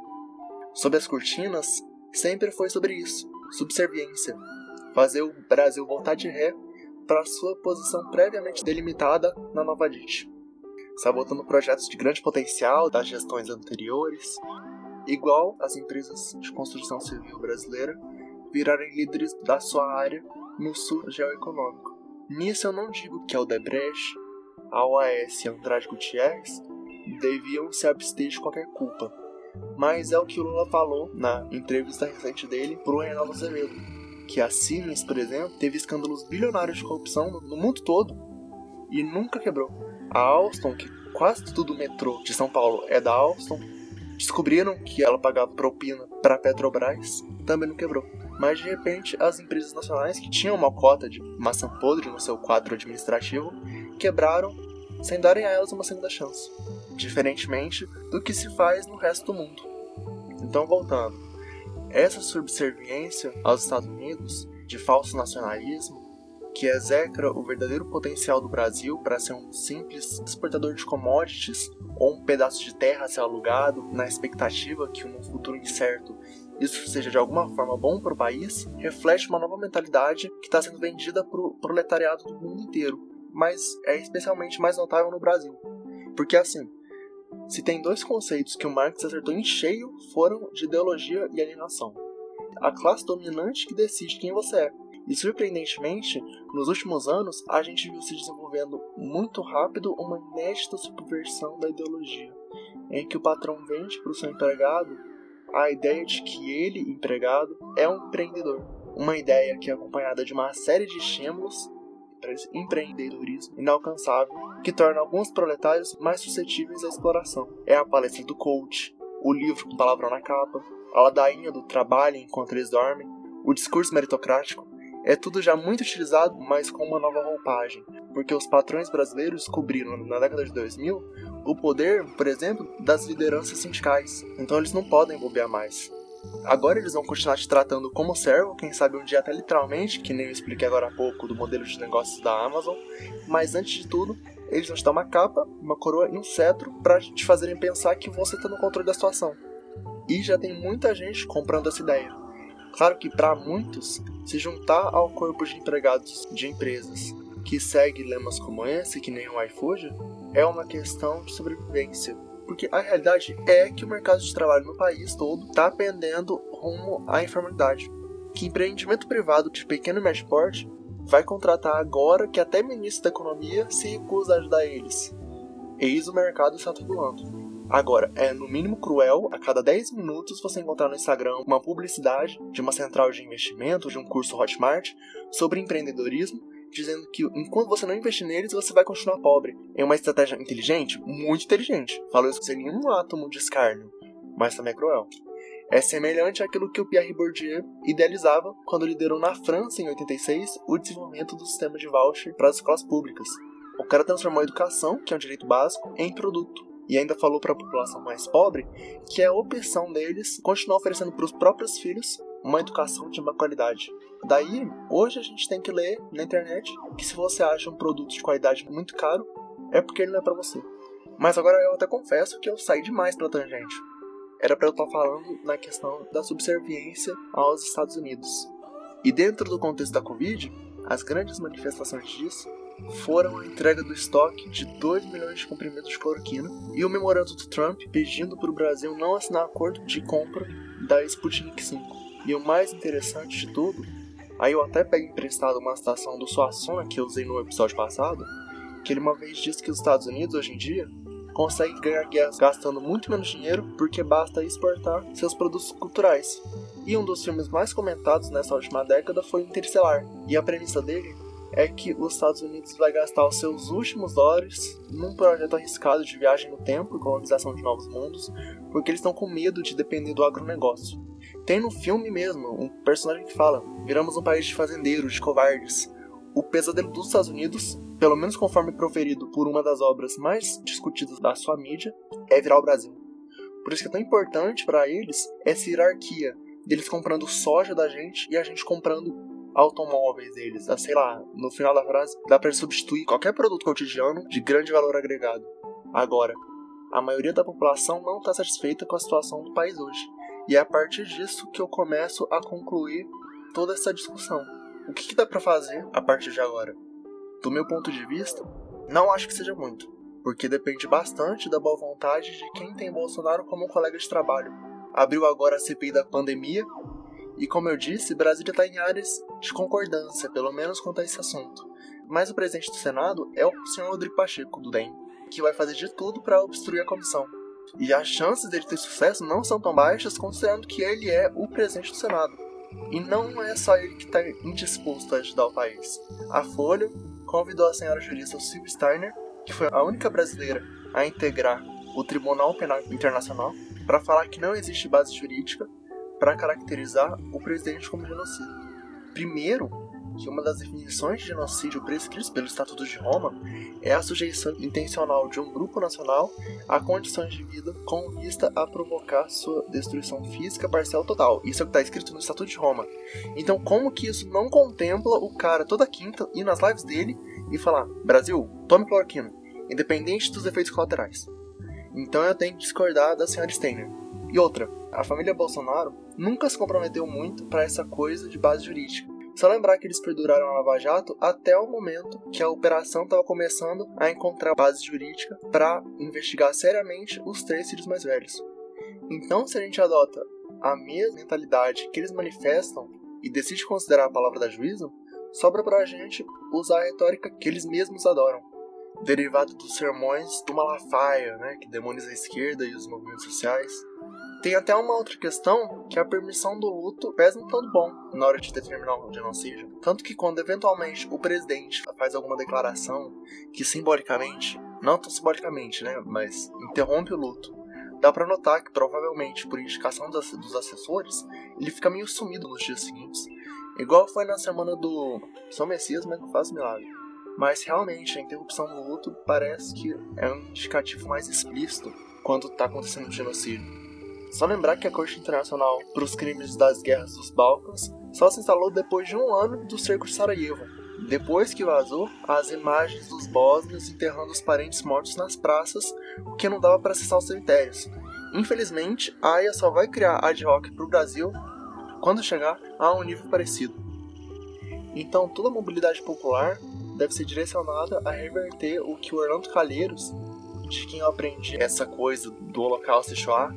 A: Sob as cortinas, sempre foi sobre isso, subserviência, fazer o Brasil voltar de ré para sua posição previamente delimitada na Nova DIT sabotando projetos de grande potencial das gestões anteriores, igual as empresas de construção civil brasileira virarem líderes da sua área no sul geoeconômico. Nisso eu não digo que a Odebrecht, a OAS e Andrade Gutierrez deviam se abster de qualquer culpa, mas é o que o Lula falou na entrevista recente dele para o Reinaldo Azevedo, que a Siemens, por exemplo, teve escândalos bilionários de corrupção no mundo todo e nunca quebrou. A Alstom, que quase tudo do metrô de São Paulo é da Alstom, descobriram que ela pagava propina para Petrobras, também não quebrou. Mas de repente, as empresas nacionais que tinham uma cota de maçã podre no seu quadro administrativo quebraram sem darem a elas uma segunda chance, diferentemente do que se faz no resto do mundo. Então, voltando, essa subserviência aos Estados Unidos de falso nacionalismo que execra o verdadeiro potencial do Brasil para ser um simples exportador de commodities ou um pedaço de terra a ser alugado na expectativa que num futuro incerto isso seja de alguma forma bom para o país, reflete uma nova mentalidade que está sendo vendida para o proletariado do mundo inteiro, mas é especialmente mais notável no Brasil. Porque assim, se tem dois conceitos que o Marx acertou em cheio foram de ideologia e alienação. A classe dominante que decide quem você é, e surpreendentemente, nos últimos anos, a gente viu se desenvolvendo muito rápido uma inédita subversão da ideologia, em que o patrão vende para o seu empregado a ideia de que ele, empregado, é um empreendedor. Uma ideia que é acompanhada de uma série de estímulos empreendedorismo inalcançável que torna alguns proletários mais suscetíveis à exploração. É a palestra do coach, o livro com palavrão na capa, a ladainha do trabalho enquanto eles dormem, o discurso meritocrático, é tudo já muito utilizado, mas com uma nova roupagem, porque os patrões brasileiros cobriram na década de 2000 o poder, por exemplo, das lideranças sindicais, então eles não podem bobear mais. Agora eles vão continuar te tratando como servo, quem sabe um dia até literalmente, que nem eu expliquei agora há pouco do modelo de negócios da Amazon, mas antes de tudo, eles vão te dar uma capa, uma coroa e um cetro para te fazerem pensar que você está no controle da situação. E já tem muita gente comprando essa ideia. Claro que para muitos, se juntar ao corpo de empregados de empresas que segue lemas como esse, que nem o iFood, é uma questão de sobrevivência. Porque a realidade é que o mercado de trabalho no país todo está pendendo rumo à informalidade. Que empreendimento privado de pequeno e médio porte vai contratar agora que até ministro da economia se recusa a ajudar eles. Eis o mercado se atribulando. Agora, é no mínimo cruel a cada 10 minutos você encontrar no Instagram uma publicidade de uma central de investimento, de um curso Hotmart, sobre empreendedorismo, dizendo que enquanto você não investir neles, você vai continuar pobre. É uma estratégia inteligente? Muito inteligente. Falo isso sem nenhum átomo de escárnio, mas também é cruel. É semelhante àquilo que o Pierre Bourdieu idealizava quando liderou na França, em 86, o desenvolvimento do sistema de voucher para as escolas públicas. O cara transformou a educação, que é um direito básico, em produto e ainda falou para a população mais pobre que é a opção deles continuar oferecendo para os próprios filhos uma educação de má qualidade. Daí, hoje a gente tem que ler na internet que se você acha um produto de qualidade muito caro, é porque ele não é para você. Mas agora eu até confesso que eu saí demais pela tangente. Era para eu estar falando na questão da subserviência aos Estados Unidos. E dentro do contexto da Covid, as grandes manifestações disso foram a entrega do estoque de 2 milhões de comprimidos de cloroquina e o memorando do Trump pedindo para o Brasil não assinar acordo de compra da Sputnik 5. E o mais interessante de tudo Aí eu até peguei emprestado uma citação do Suassuna que eu usei no episódio passado, que ele uma vez disse que os Estados Unidos hoje em dia conseguem ganhar guerras gastando muito menos dinheiro porque basta exportar seus produtos culturais. E um dos filmes mais comentados nessa última década foi Interstellar. E a premissa dele é que os Estados Unidos vai gastar os seus últimos dólares num projeto arriscado de viagem no tempo e colonização de novos mundos, porque eles estão com medo de depender do agronegócio. Tem no filme mesmo um personagem que fala: viramos um país de fazendeiros, de covardes. O pesadelo dos Estados Unidos, pelo menos conforme proferido por uma das obras mais discutidas da sua mídia, é virar o Brasil. Por isso que é tão importante para eles essa hierarquia deles comprando soja da gente e a gente comprando automóveis deles. Sei lá, no final da frase, dá para substituir qualquer produto cotidiano de grande valor agregado. Agora, a maioria da população não está satisfeita com a situação do país hoje. E é a partir disso que eu começo a concluir toda essa discussão. O que, que dá para fazer a partir de agora? Do meu ponto de vista, não acho que seja muito, porque depende bastante da boa vontade de quem tem Bolsonaro como um colega de trabalho. Abriu agora a CPI da pandemia e como eu disse, Brasília está em áreas de concordância, pelo menos quanto a esse assunto. Mas o presidente do Senado é o senhor Rodrigo Pacheco, do DEM, que vai fazer de tudo para obstruir a comissão. E as chances dele ter sucesso não são tão baixas, considerando que ele é o presidente do Senado. E não é só ele que está indisposto a ajudar o país. A Folha convidou a senhora jurista Sylvia Steiner, que foi a única brasileira a integrar o Tribunal Penal Internacional, para falar que não existe base jurídica para caracterizar o presidente como genocida. Primeiro, que uma das definições de genocídio prescritas pelo Estatuto de Roma é a sujeição intencional de um grupo nacional a condições de vida com vista a provocar sua destruição física parcial total. Isso é o que está escrito no Estatuto de Roma. Então, como que isso não contempla o cara toda quinta ir nas lives dele e falar: Brasil, tome cloroquina, independente dos efeitos colaterais? Então eu tenho que discordar da senhora Steiner. E outra, a família Bolsonaro nunca se comprometeu muito para essa coisa de base jurídica. Só lembrar que eles perduraram a Lava Jato até o momento que a operação estava começando a encontrar base jurídica para investigar seriamente os três filhos mais velhos. Então, se a gente adota a mesma mentalidade que eles manifestam e decide considerar a palavra da juíza, sobra para a gente usar a retórica que eles mesmos adoram, derivado dos sermões do Malafaia, né, que demoniza a esquerda e os movimentos sociais. Tem até uma outra questão que a permissão do luto pesa um tanto bom na hora de determinar o genocídio. Tanto que quando eventualmente o presidente faz alguma declaração que simbolicamente, não tão simbolicamente, né, mas interrompe o luto, dá para notar que provavelmente por indicação dos, dos assessores, ele fica meio sumido nos dias seguintes. Igual foi na semana do São Messias, mas não faz milagre. Mas realmente a interrupção do luto parece que é um indicativo mais explícito quando está acontecendo um genocídio. Só lembrar que a Corte Internacional para os Crimes das Guerras dos Balcãs só se instalou depois de um ano do cerco de Sarajevo, depois que vazou as imagens dos bósnios enterrando os parentes mortos nas praças, o que não dava para acessar os cemitérios. Infelizmente, a AIA só vai criar ad hoc para o Brasil quando chegar a um nível parecido. Então, toda a mobilidade popular deve ser direcionada a reverter o que o Orlando Calheiros, de quem eu aprendi essa coisa do Holocausto Shoah,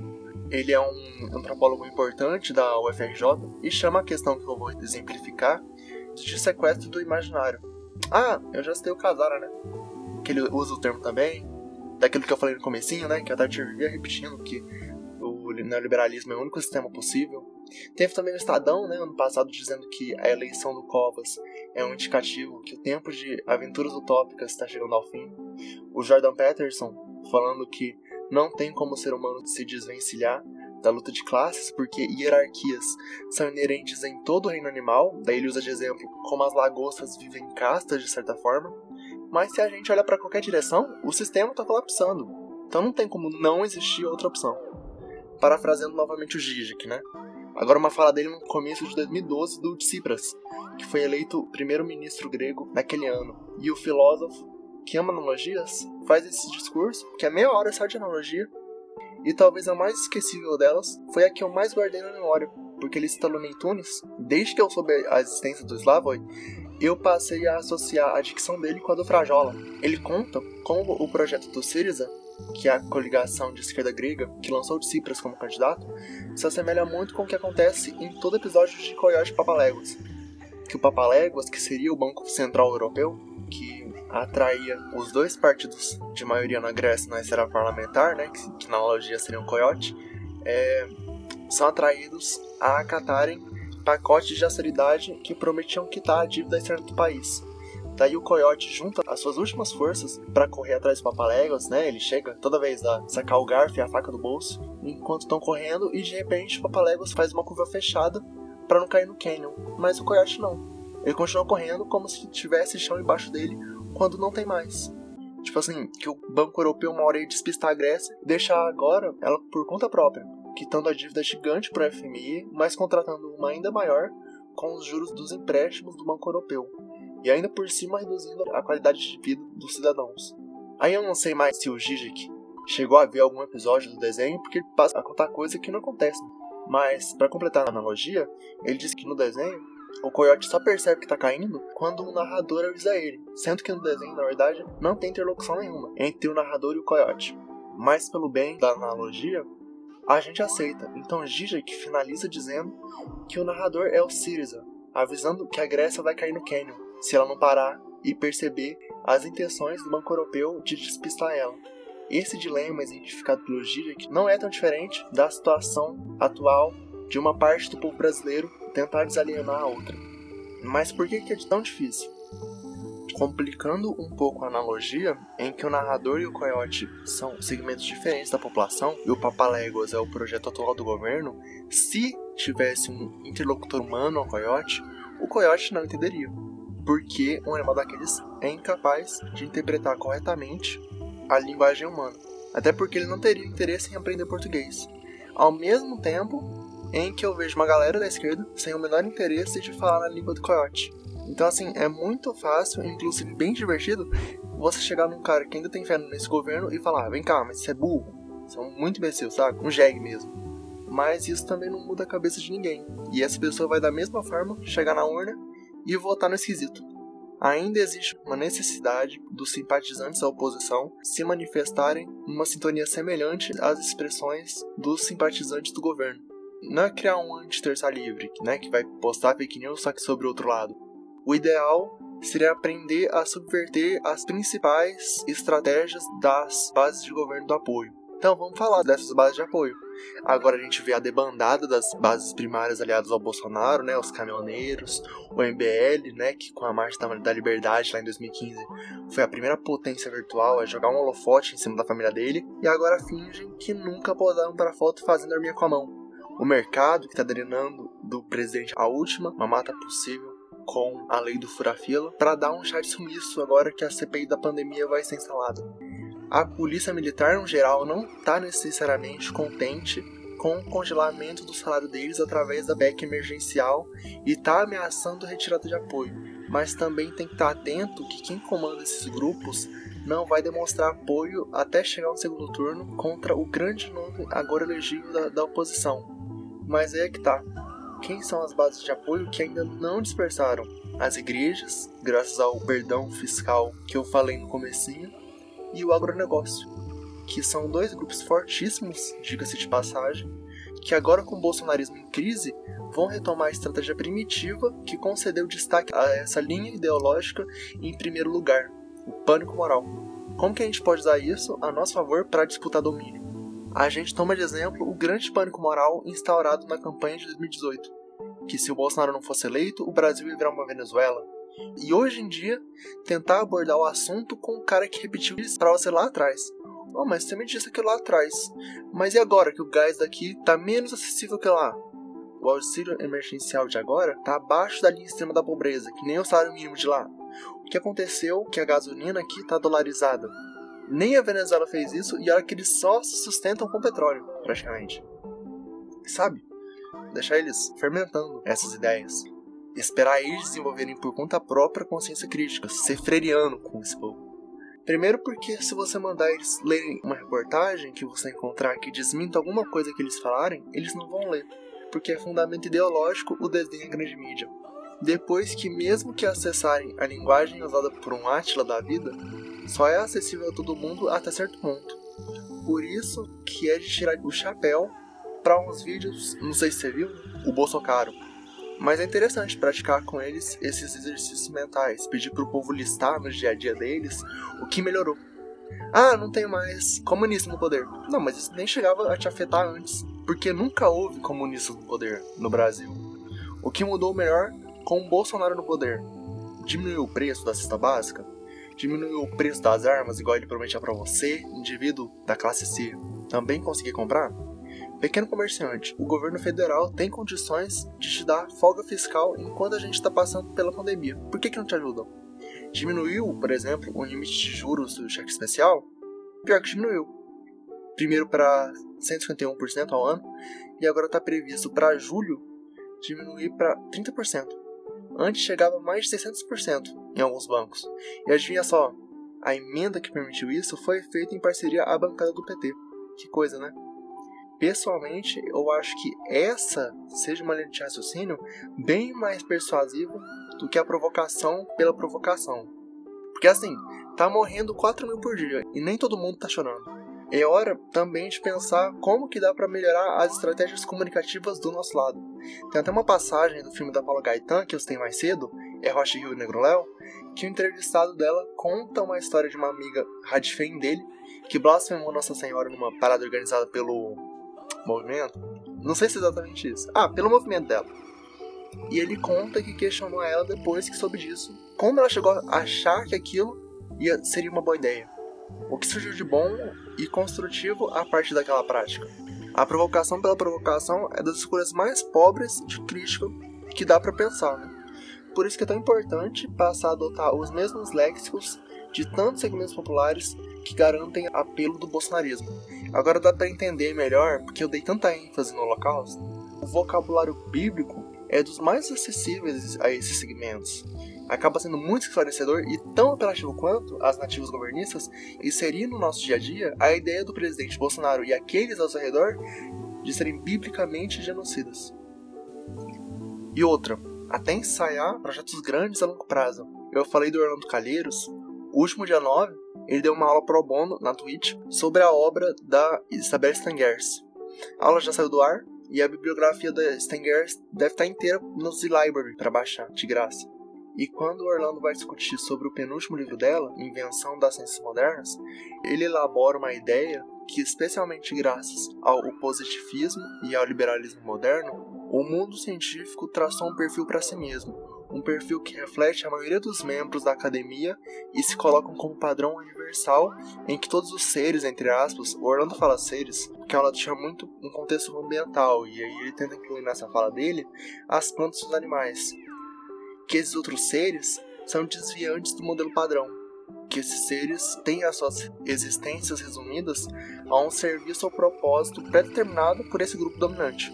A: ele é um antropólogo importante da UFRJ e chama a questão que eu vou exemplificar de sequestro do imaginário. Ah, eu já citei o Casara, né? Que ele usa o termo também, daquilo que eu falei no comecinho, né? Que a Tati vivia repetindo que o neoliberalismo é o único sistema possível. Teve também o Estadão, né, ano passado, dizendo que a eleição do Covas é um indicativo que o tempo de aventuras utópicas está chegando ao fim. O Jordan Peterson falando que não tem como o ser humano se desvencilhar da luta de classes, porque hierarquias são inerentes em todo o reino animal, daí ele usa de exemplo como as lagostas vivem em castas, de certa forma. Mas se a gente olha para qualquer direção, o sistema está colapsando. Então não tem como não existir outra opção. Parafraseando novamente o Zizek, né? Agora uma fala dele no começo de 2012 do Tsipras, que foi eleito primeiro-ministro grego naquele ano. E o filósofo que ama analogias, faz esse discurso, que é meia hora só de analogia, e talvez a mais esquecível delas foi a que eu mais guardei na memória, porque ele cita Looney Tunes. Desde que eu soube a existência do Slavoj, eu passei a associar a dicção dele com a do Frajola. Ele conta como o projeto do Syriza, que é a coligação de esquerda grega, que lançou Tsipras como candidato, se assemelha muito com o que acontece em todo episódio de Coyote Papaléguas. que o Papaléguas, que seria o Banco Central Europeu, que atraía os dois partidos de maioria na Grécia na esfera parlamentar, né, que, que na analogia seria um coiote, é, são atraídos a acatarem pacotes de austeridade que prometiam quitar a dívida externa do país. Daí o coiote junta as suas últimas forças para correr atrás do Papaléguas, né? Ele chega toda vez a sacar o garfo e a faca do bolso, enquanto estão correndo, e de repente o Papaléguas faz uma curva fechada para não cair no canyon. Mas o coiote não. Ele continua correndo como se tivesse chão embaixo dele quando não tem mais. Tipo assim, que o Banco Europeu uma hora ia despistar a Grécia, deixa agora ela por conta própria, quitando a dívida gigante para o FMI, mas contratando uma ainda maior com os juros dos empréstimos do Banco Europeu e ainda por cima reduzindo a qualidade de vida dos cidadãos. Aí eu não sei mais se o Zizek chegou a ver algum episódio do desenho, porque ele passa a contar coisa que não acontece. Mas, para completar a analogia, ele diz que no desenho, o coiote só percebe que está caindo quando o narrador avisa ele, sendo que no desenho, na verdade, não tem interlocução nenhuma entre o narrador e o coiote. Mas, pelo bem da analogia, a gente aceita. Então Zizek finaliza dizendo que o narrador é o Syriza, avisando que a Grécia vai cair no Canyon se ela não parar e perceber as intenções do Banco Europeu de despistar ela. Esse dilema exemplificado pelo Zizek não é tão diferente da situação atual de uma parte do povo brasileiro tentar desalienar a outra. Mas por que é tão difícil? Complicando um pouco a analogia, em que o narrador e o coiote são segmentos diferentes da população e o Papaléguas é o projeto atual do governo, se tivesse um interlocutor humano ao coiote, o coiote não entenderia porque um animal daqueles é incapaz de interpretar corretamente a linguagem humana, até porque ele não teria interesse em aprender português. Ao mesmo tempo em que eu vejo uma galera da esquerda sem o menor interesse de falar na língua do coiote. Então, assim, é muito fácil, inclusive bem divertido, você chegar num cara que ainda tem fé nesse governo e falar: vem cá, mas você é burro, você é muito imbecil, sabe? Um jegue mesmo. Mas isso também não muda a cabeça de ninguém. E essa pessoa vai da mesma forma chegar na urna e votar no esquisito. Ainda existe uma necessidade dos simpatizantes da oposição se manifestarem numa sintonia semelhante às expressões dos simpatizantes do governo. Não é criar um anti-terça livre, né, que vai postar fake news só que sobre o outro lado. O ideal seria aprender a subverter as principais estratégias das bases de governo do apoio. Então vamos falar dessas bases de apoio. Agora a gente vê a debandada das bases primárias aliadas ao Bolsonaro, né, os caminhoneiros, o MBL, né, que com a Marcha da Liberdade lá em 2015 foi a primeira potência virtual a jogar um holofote em cima da família dele, e agora fingem que nunca posaram para foto fazendo arminha com a mão. O mercado, que está drenando do presidente a última mamata possível com a lei do fura-fila, para dar um chá de sumiço agora que a CPI da pandemia vai ser instalada a polícia militar no geral não está necessariamente contente com o congelamento do salário deles através da PEC emergencial e está ameaçando retirada de apoio. Mas também tem que estar tá atento que quem comanda esses grupos não vai demonstrar apoio até chegar ao segundo turno contra o grande nome agora elegível da, da oposição. Mas aí é que tá. Quem são as bases de apoio que ainda não dispersaram? As igrejas, graças ao perdão fiscal que eu falei no comecinho, e o agronegócio, que são dois grupos fortíssimos, diga-se de passagem, que agora com o bolsonarismo em crise vão retomar a estratégia primitiva que concedeu destaque a essa linha ideológica em primeiro lugar, o pânico moral. Como que a gente pode usar isso a nosso favor para disputar domínio? A gente toma de exemplo o grande pânico moral instaurado na campanha de 2018, que se o Bolsonaro não fosse eleito, o Brasil ia virar uma Venezuela, e hoje em dia, tentar abordar o assunto com o cara que repetiu isso pra você lá atrás. Oh, mas você me disse aquilo lá atrás. Mas e agora que o gás daqui tá menos acessível que lá? O auxílio emergencial de agora tá abaixo da linha extrema da pobreza, que nem o salário mínimo de lá. O que aconteceu que a gasolina aqui tá dolarizada. Nem a Venezuela fez isso e olha que eles só se sustentam com petróleo, praticamente. Sabe? Deixar eles fermentando essas ideias esperar eles desenvolverem por conta própria consciência crítica, ser freiriano com esse povo. Primeiro porque se você mandar eles lerem uma reportagem que você encontrar que desminta alguma coisa que eles falarem, eles não vão ler, porque é fundamento ideológico o desdém à grande mídia. Depois que mesmo que acessarem a linguagem usada por um Átila da vida, só é acessível a todo mundo até certo ponto. Por isso que é de tirar o chapéu para uns vídeos, não sei se você viu, o Bolsonaro Mas é interessante praticar com eles esses exercícios mentais, pedir para o povo listar no dia a dia deles o que melhorou. Ah, não tem mais comunismo no poder. Não, mas isso nem chegava a te afetar antes, porque nunca houve comunismo no poder no Brasil. O que mudou melhor com o Bolsonaro no poder? Diminuiu o preço da cesta básica? Diminuiu o preço das armas, igual ele prometia para você, indivíduo da classe C, também conseguir comprar? Pequeno comerciante, o governo federal tem condições de te dar folga fiscal enquanto a gente está passando pela pandemia. Por que, que não te ajudam? Diminuiu, por exemplo, o limite de juros do cheque especial? Pior que diminuiu. Primeiro para 151% ao ano e agora está previsto para julho diminuir para 30%. Antes chegava mais de 600% em alguns bancos. E adivinha só, a emenda que permitiu isso foi feita em parceria à bancada do PT. Que coisa, né? Pessoalmente, eu acho que essa seja uma linha de raciocínio bem mais persuasiva do que a provocação pela provocação. Porque assim, tá morrendo 4 mil por dia e nem todo mundo tá chorando. É hora também de pensar como que dá para melhorar as estratégias comunicativas do nosso lado. Tem até uma passagem do filme da Paula Gaetan, que eu citei mais cedo, é Rocha Rio Negro Léo, que o entrevistado dela conta uma história de uma amiga radifem dele, que blasfemou Nossa Senhora numa parada organizada pelo movimento. Não sei se é exatamente isso. Ah, pelo movimento dela. E ele conta que questionou ela depois que soube disso. Como ela chegou a achar que aquilo ia, seria uma boa ideia. O que surgiu de bom e construtivo a partir daquela prática. A provocação pela provocação é das escolhas mais pobres de crítica que dá para pensar, né? Por isso que é tão importante passar a adotar os mesmos léxicos de tantos segmentos populares que garantem apelo do bolsonarismo. Agora dá para entender melhor porque eu dei tanta ênfase no Holocausto. O vocabulário bíblico é dos mais acessíveis a esses segmentos. Acaba sendo muito esclarecedor e tão apelativo quanto as nativas governistas inserir no nosso dia a dia a ideia do presidente Bolsonaro e aqueles ao seu redor de serem biblicamente genocidas. E outra, até ensaiar projetos grandes a longo prazo. Eu falei do Orlando Calheiros, o último dia 9, ele deu uma aula pro bono na Twitch sobre a obra da Isabel Stengers. A aula já saiu do ar e a bibliografia da Stengers deve estar inteira no Z-Library para baixar, de graça. E quando Orlando vai discutir sobre o penúltimo livro dela, Invenção das Ciências Modernas, ele elabora uma ideia que, especialmente graças ao positivismo e ao liberalismo moderno, o mundo científico traçou um perfil para si mesmo, um perfil que reflete a maioria dos membros da academia e se colocam como padrão universal em que todos os seres, entre aspas, Orlando fala seres, porque ela tinha muito um contexto ambiental, e aí ele tenta incluir nessa fala dele as plantas e os animais. Que esses outros seres são desviantes do modelo padrão, que esses seres têm as suas existências resumidas a um serviço ou propósito pré-determinado por esse grupo dominante.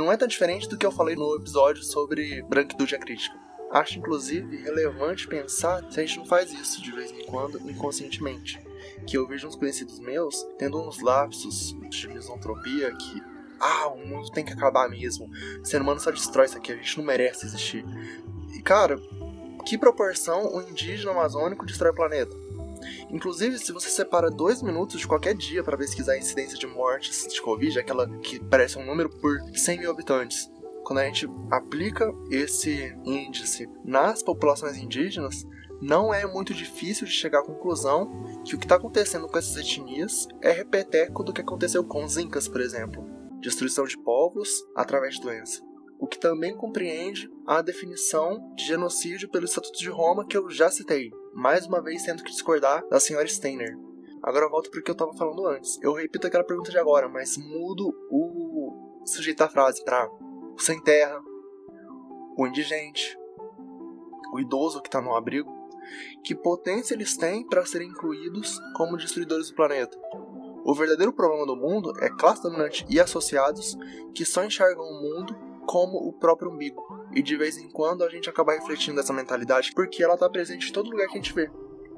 A: Não é tão diferente do que eu falei no episódio sobre branquitude crítica. Acho inclusive relevante pensar se a gente não faz isso de vez em quando inconscientemente. Que eu vejo uns conhecidos meus tendo uns lapsos de misantropia que. Ah, o mundo tem que acabar mesmo. O ser humano só destrói isso aqui, a gente não merece existir. E cara, que proporção o indígena amazônico destrói o planeta? Inclusive, se você separa dois minutos de qualquer dia para pesquisar a incidência de mortes de Covid, aquela que parece um número por 100 mil habitantes, quando a gente aplica esse índice nas populações indígenas, não é muito difícil de chegar à conclusão que o que está acontecendo com essas etnias é repeteco do que aconteceu com os incas, por exemplo. Destruição de povos através de doença. O que também compreende a definição de genocídio pelo Estatuto de Roma que eu já citei, mais uma vez tendo que discordar da senhora Steiner. Agora eu volto para o que eu estava falando antes. Eu repito aquela pergunta de agora, mas mudo o sujeito da frase para o sem terra, o indigente, o idoso que está no abrigo, que potência eles têm para serem incluídos como destruidores do planeta? O verdadeiro problema do mundo é classe dominante e associados que só enxergam o mundo como o próprio umbigo. E de vez em quando a gente acaba refletindo essa mentalidade porque ela está presente em todo lugar que a gente vê.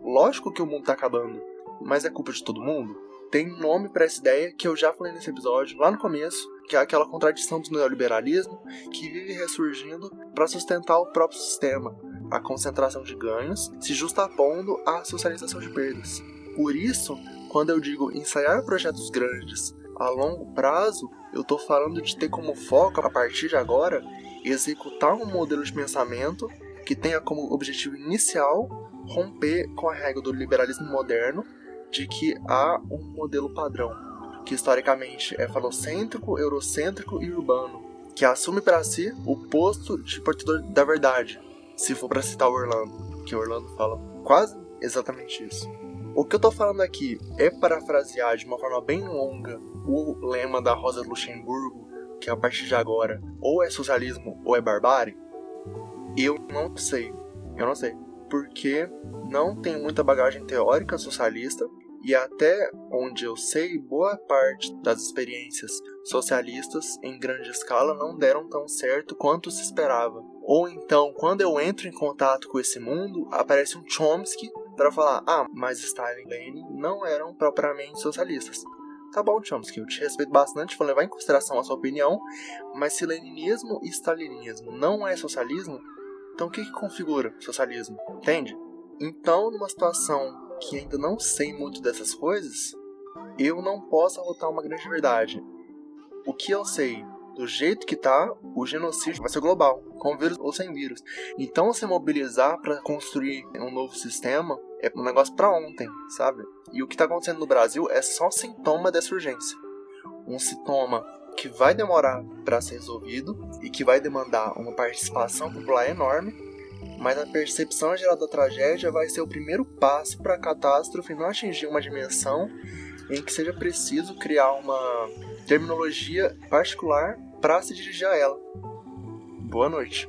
A: Lógico que o mundo está acabando, mas é culpa de todo mundo? Tem nome para essa ideia que eu já falei nesse episódio, lá no começo, que é aquela contradição do neoliberalismo que vive ressurgindo para sustentar o próprio sistema, a concentração de ganhos se justapondo à socialização de perdas. Por isso, quando eu digo ensaiar projetos grandes A longo prazo, eu estou falando de ter como foco, a partir de agora, executar um modelo de pensamento que tenha como objetivo inicial romper com a regra do liberalismo moderno de que há um modelo padrão, que historicamente é falocêntrico, eurocêntrico e urbano, que assume para si o posto de portador da verdade, se for para citar o Orlando, que o Orlando fala quase exatamente isso. O que eu tô falando aqui é parafrasear de uma forma bem longa o lema da Rosa Luxemburgo, que a partir de agora ou é socialismo ou é barbárie? Eu não sei. Eu não sei. Porque não tem muita bagagem teórica socialista e até onde eu sei, boa parte das experiências socialistas em grande escala não deram tão certo quanto se esperava. Ou então, quando eu entro em contato com esse mundo, aparece um Chomsky para falar: ah, mas Stalin e Lenin não eram propriamente socialistas. Tá bom, Chomsky, eu te respeito bastante, vou levar em consideração a sua opinião, mas se leninismo e stalinismo não é socialismo, então o que, que configura socialismo? Entende? Então, numa situação que ainda não sei muito dessas coisas, eu não posso arrotar uma grande verdade. O que eu sei do jeito que tá, o genocídio vai ser global, com vírus ou sem vírus. Então, se mobilizar para construir um novo sistema é um negócio para ontem, sabe? E o que está acontecendo no Brasil é só sintoma dessa urgência. Um sintoma que vai demorar para ser resolvido e que vai demandar uma participação popular enorme, mas a percepção geral da tragédia vai ser o primeiro passo para a catástrofe não atingir uma dimensão em que seja preciso criar uma terminologia particular para se dirigir a ela. Boa noite.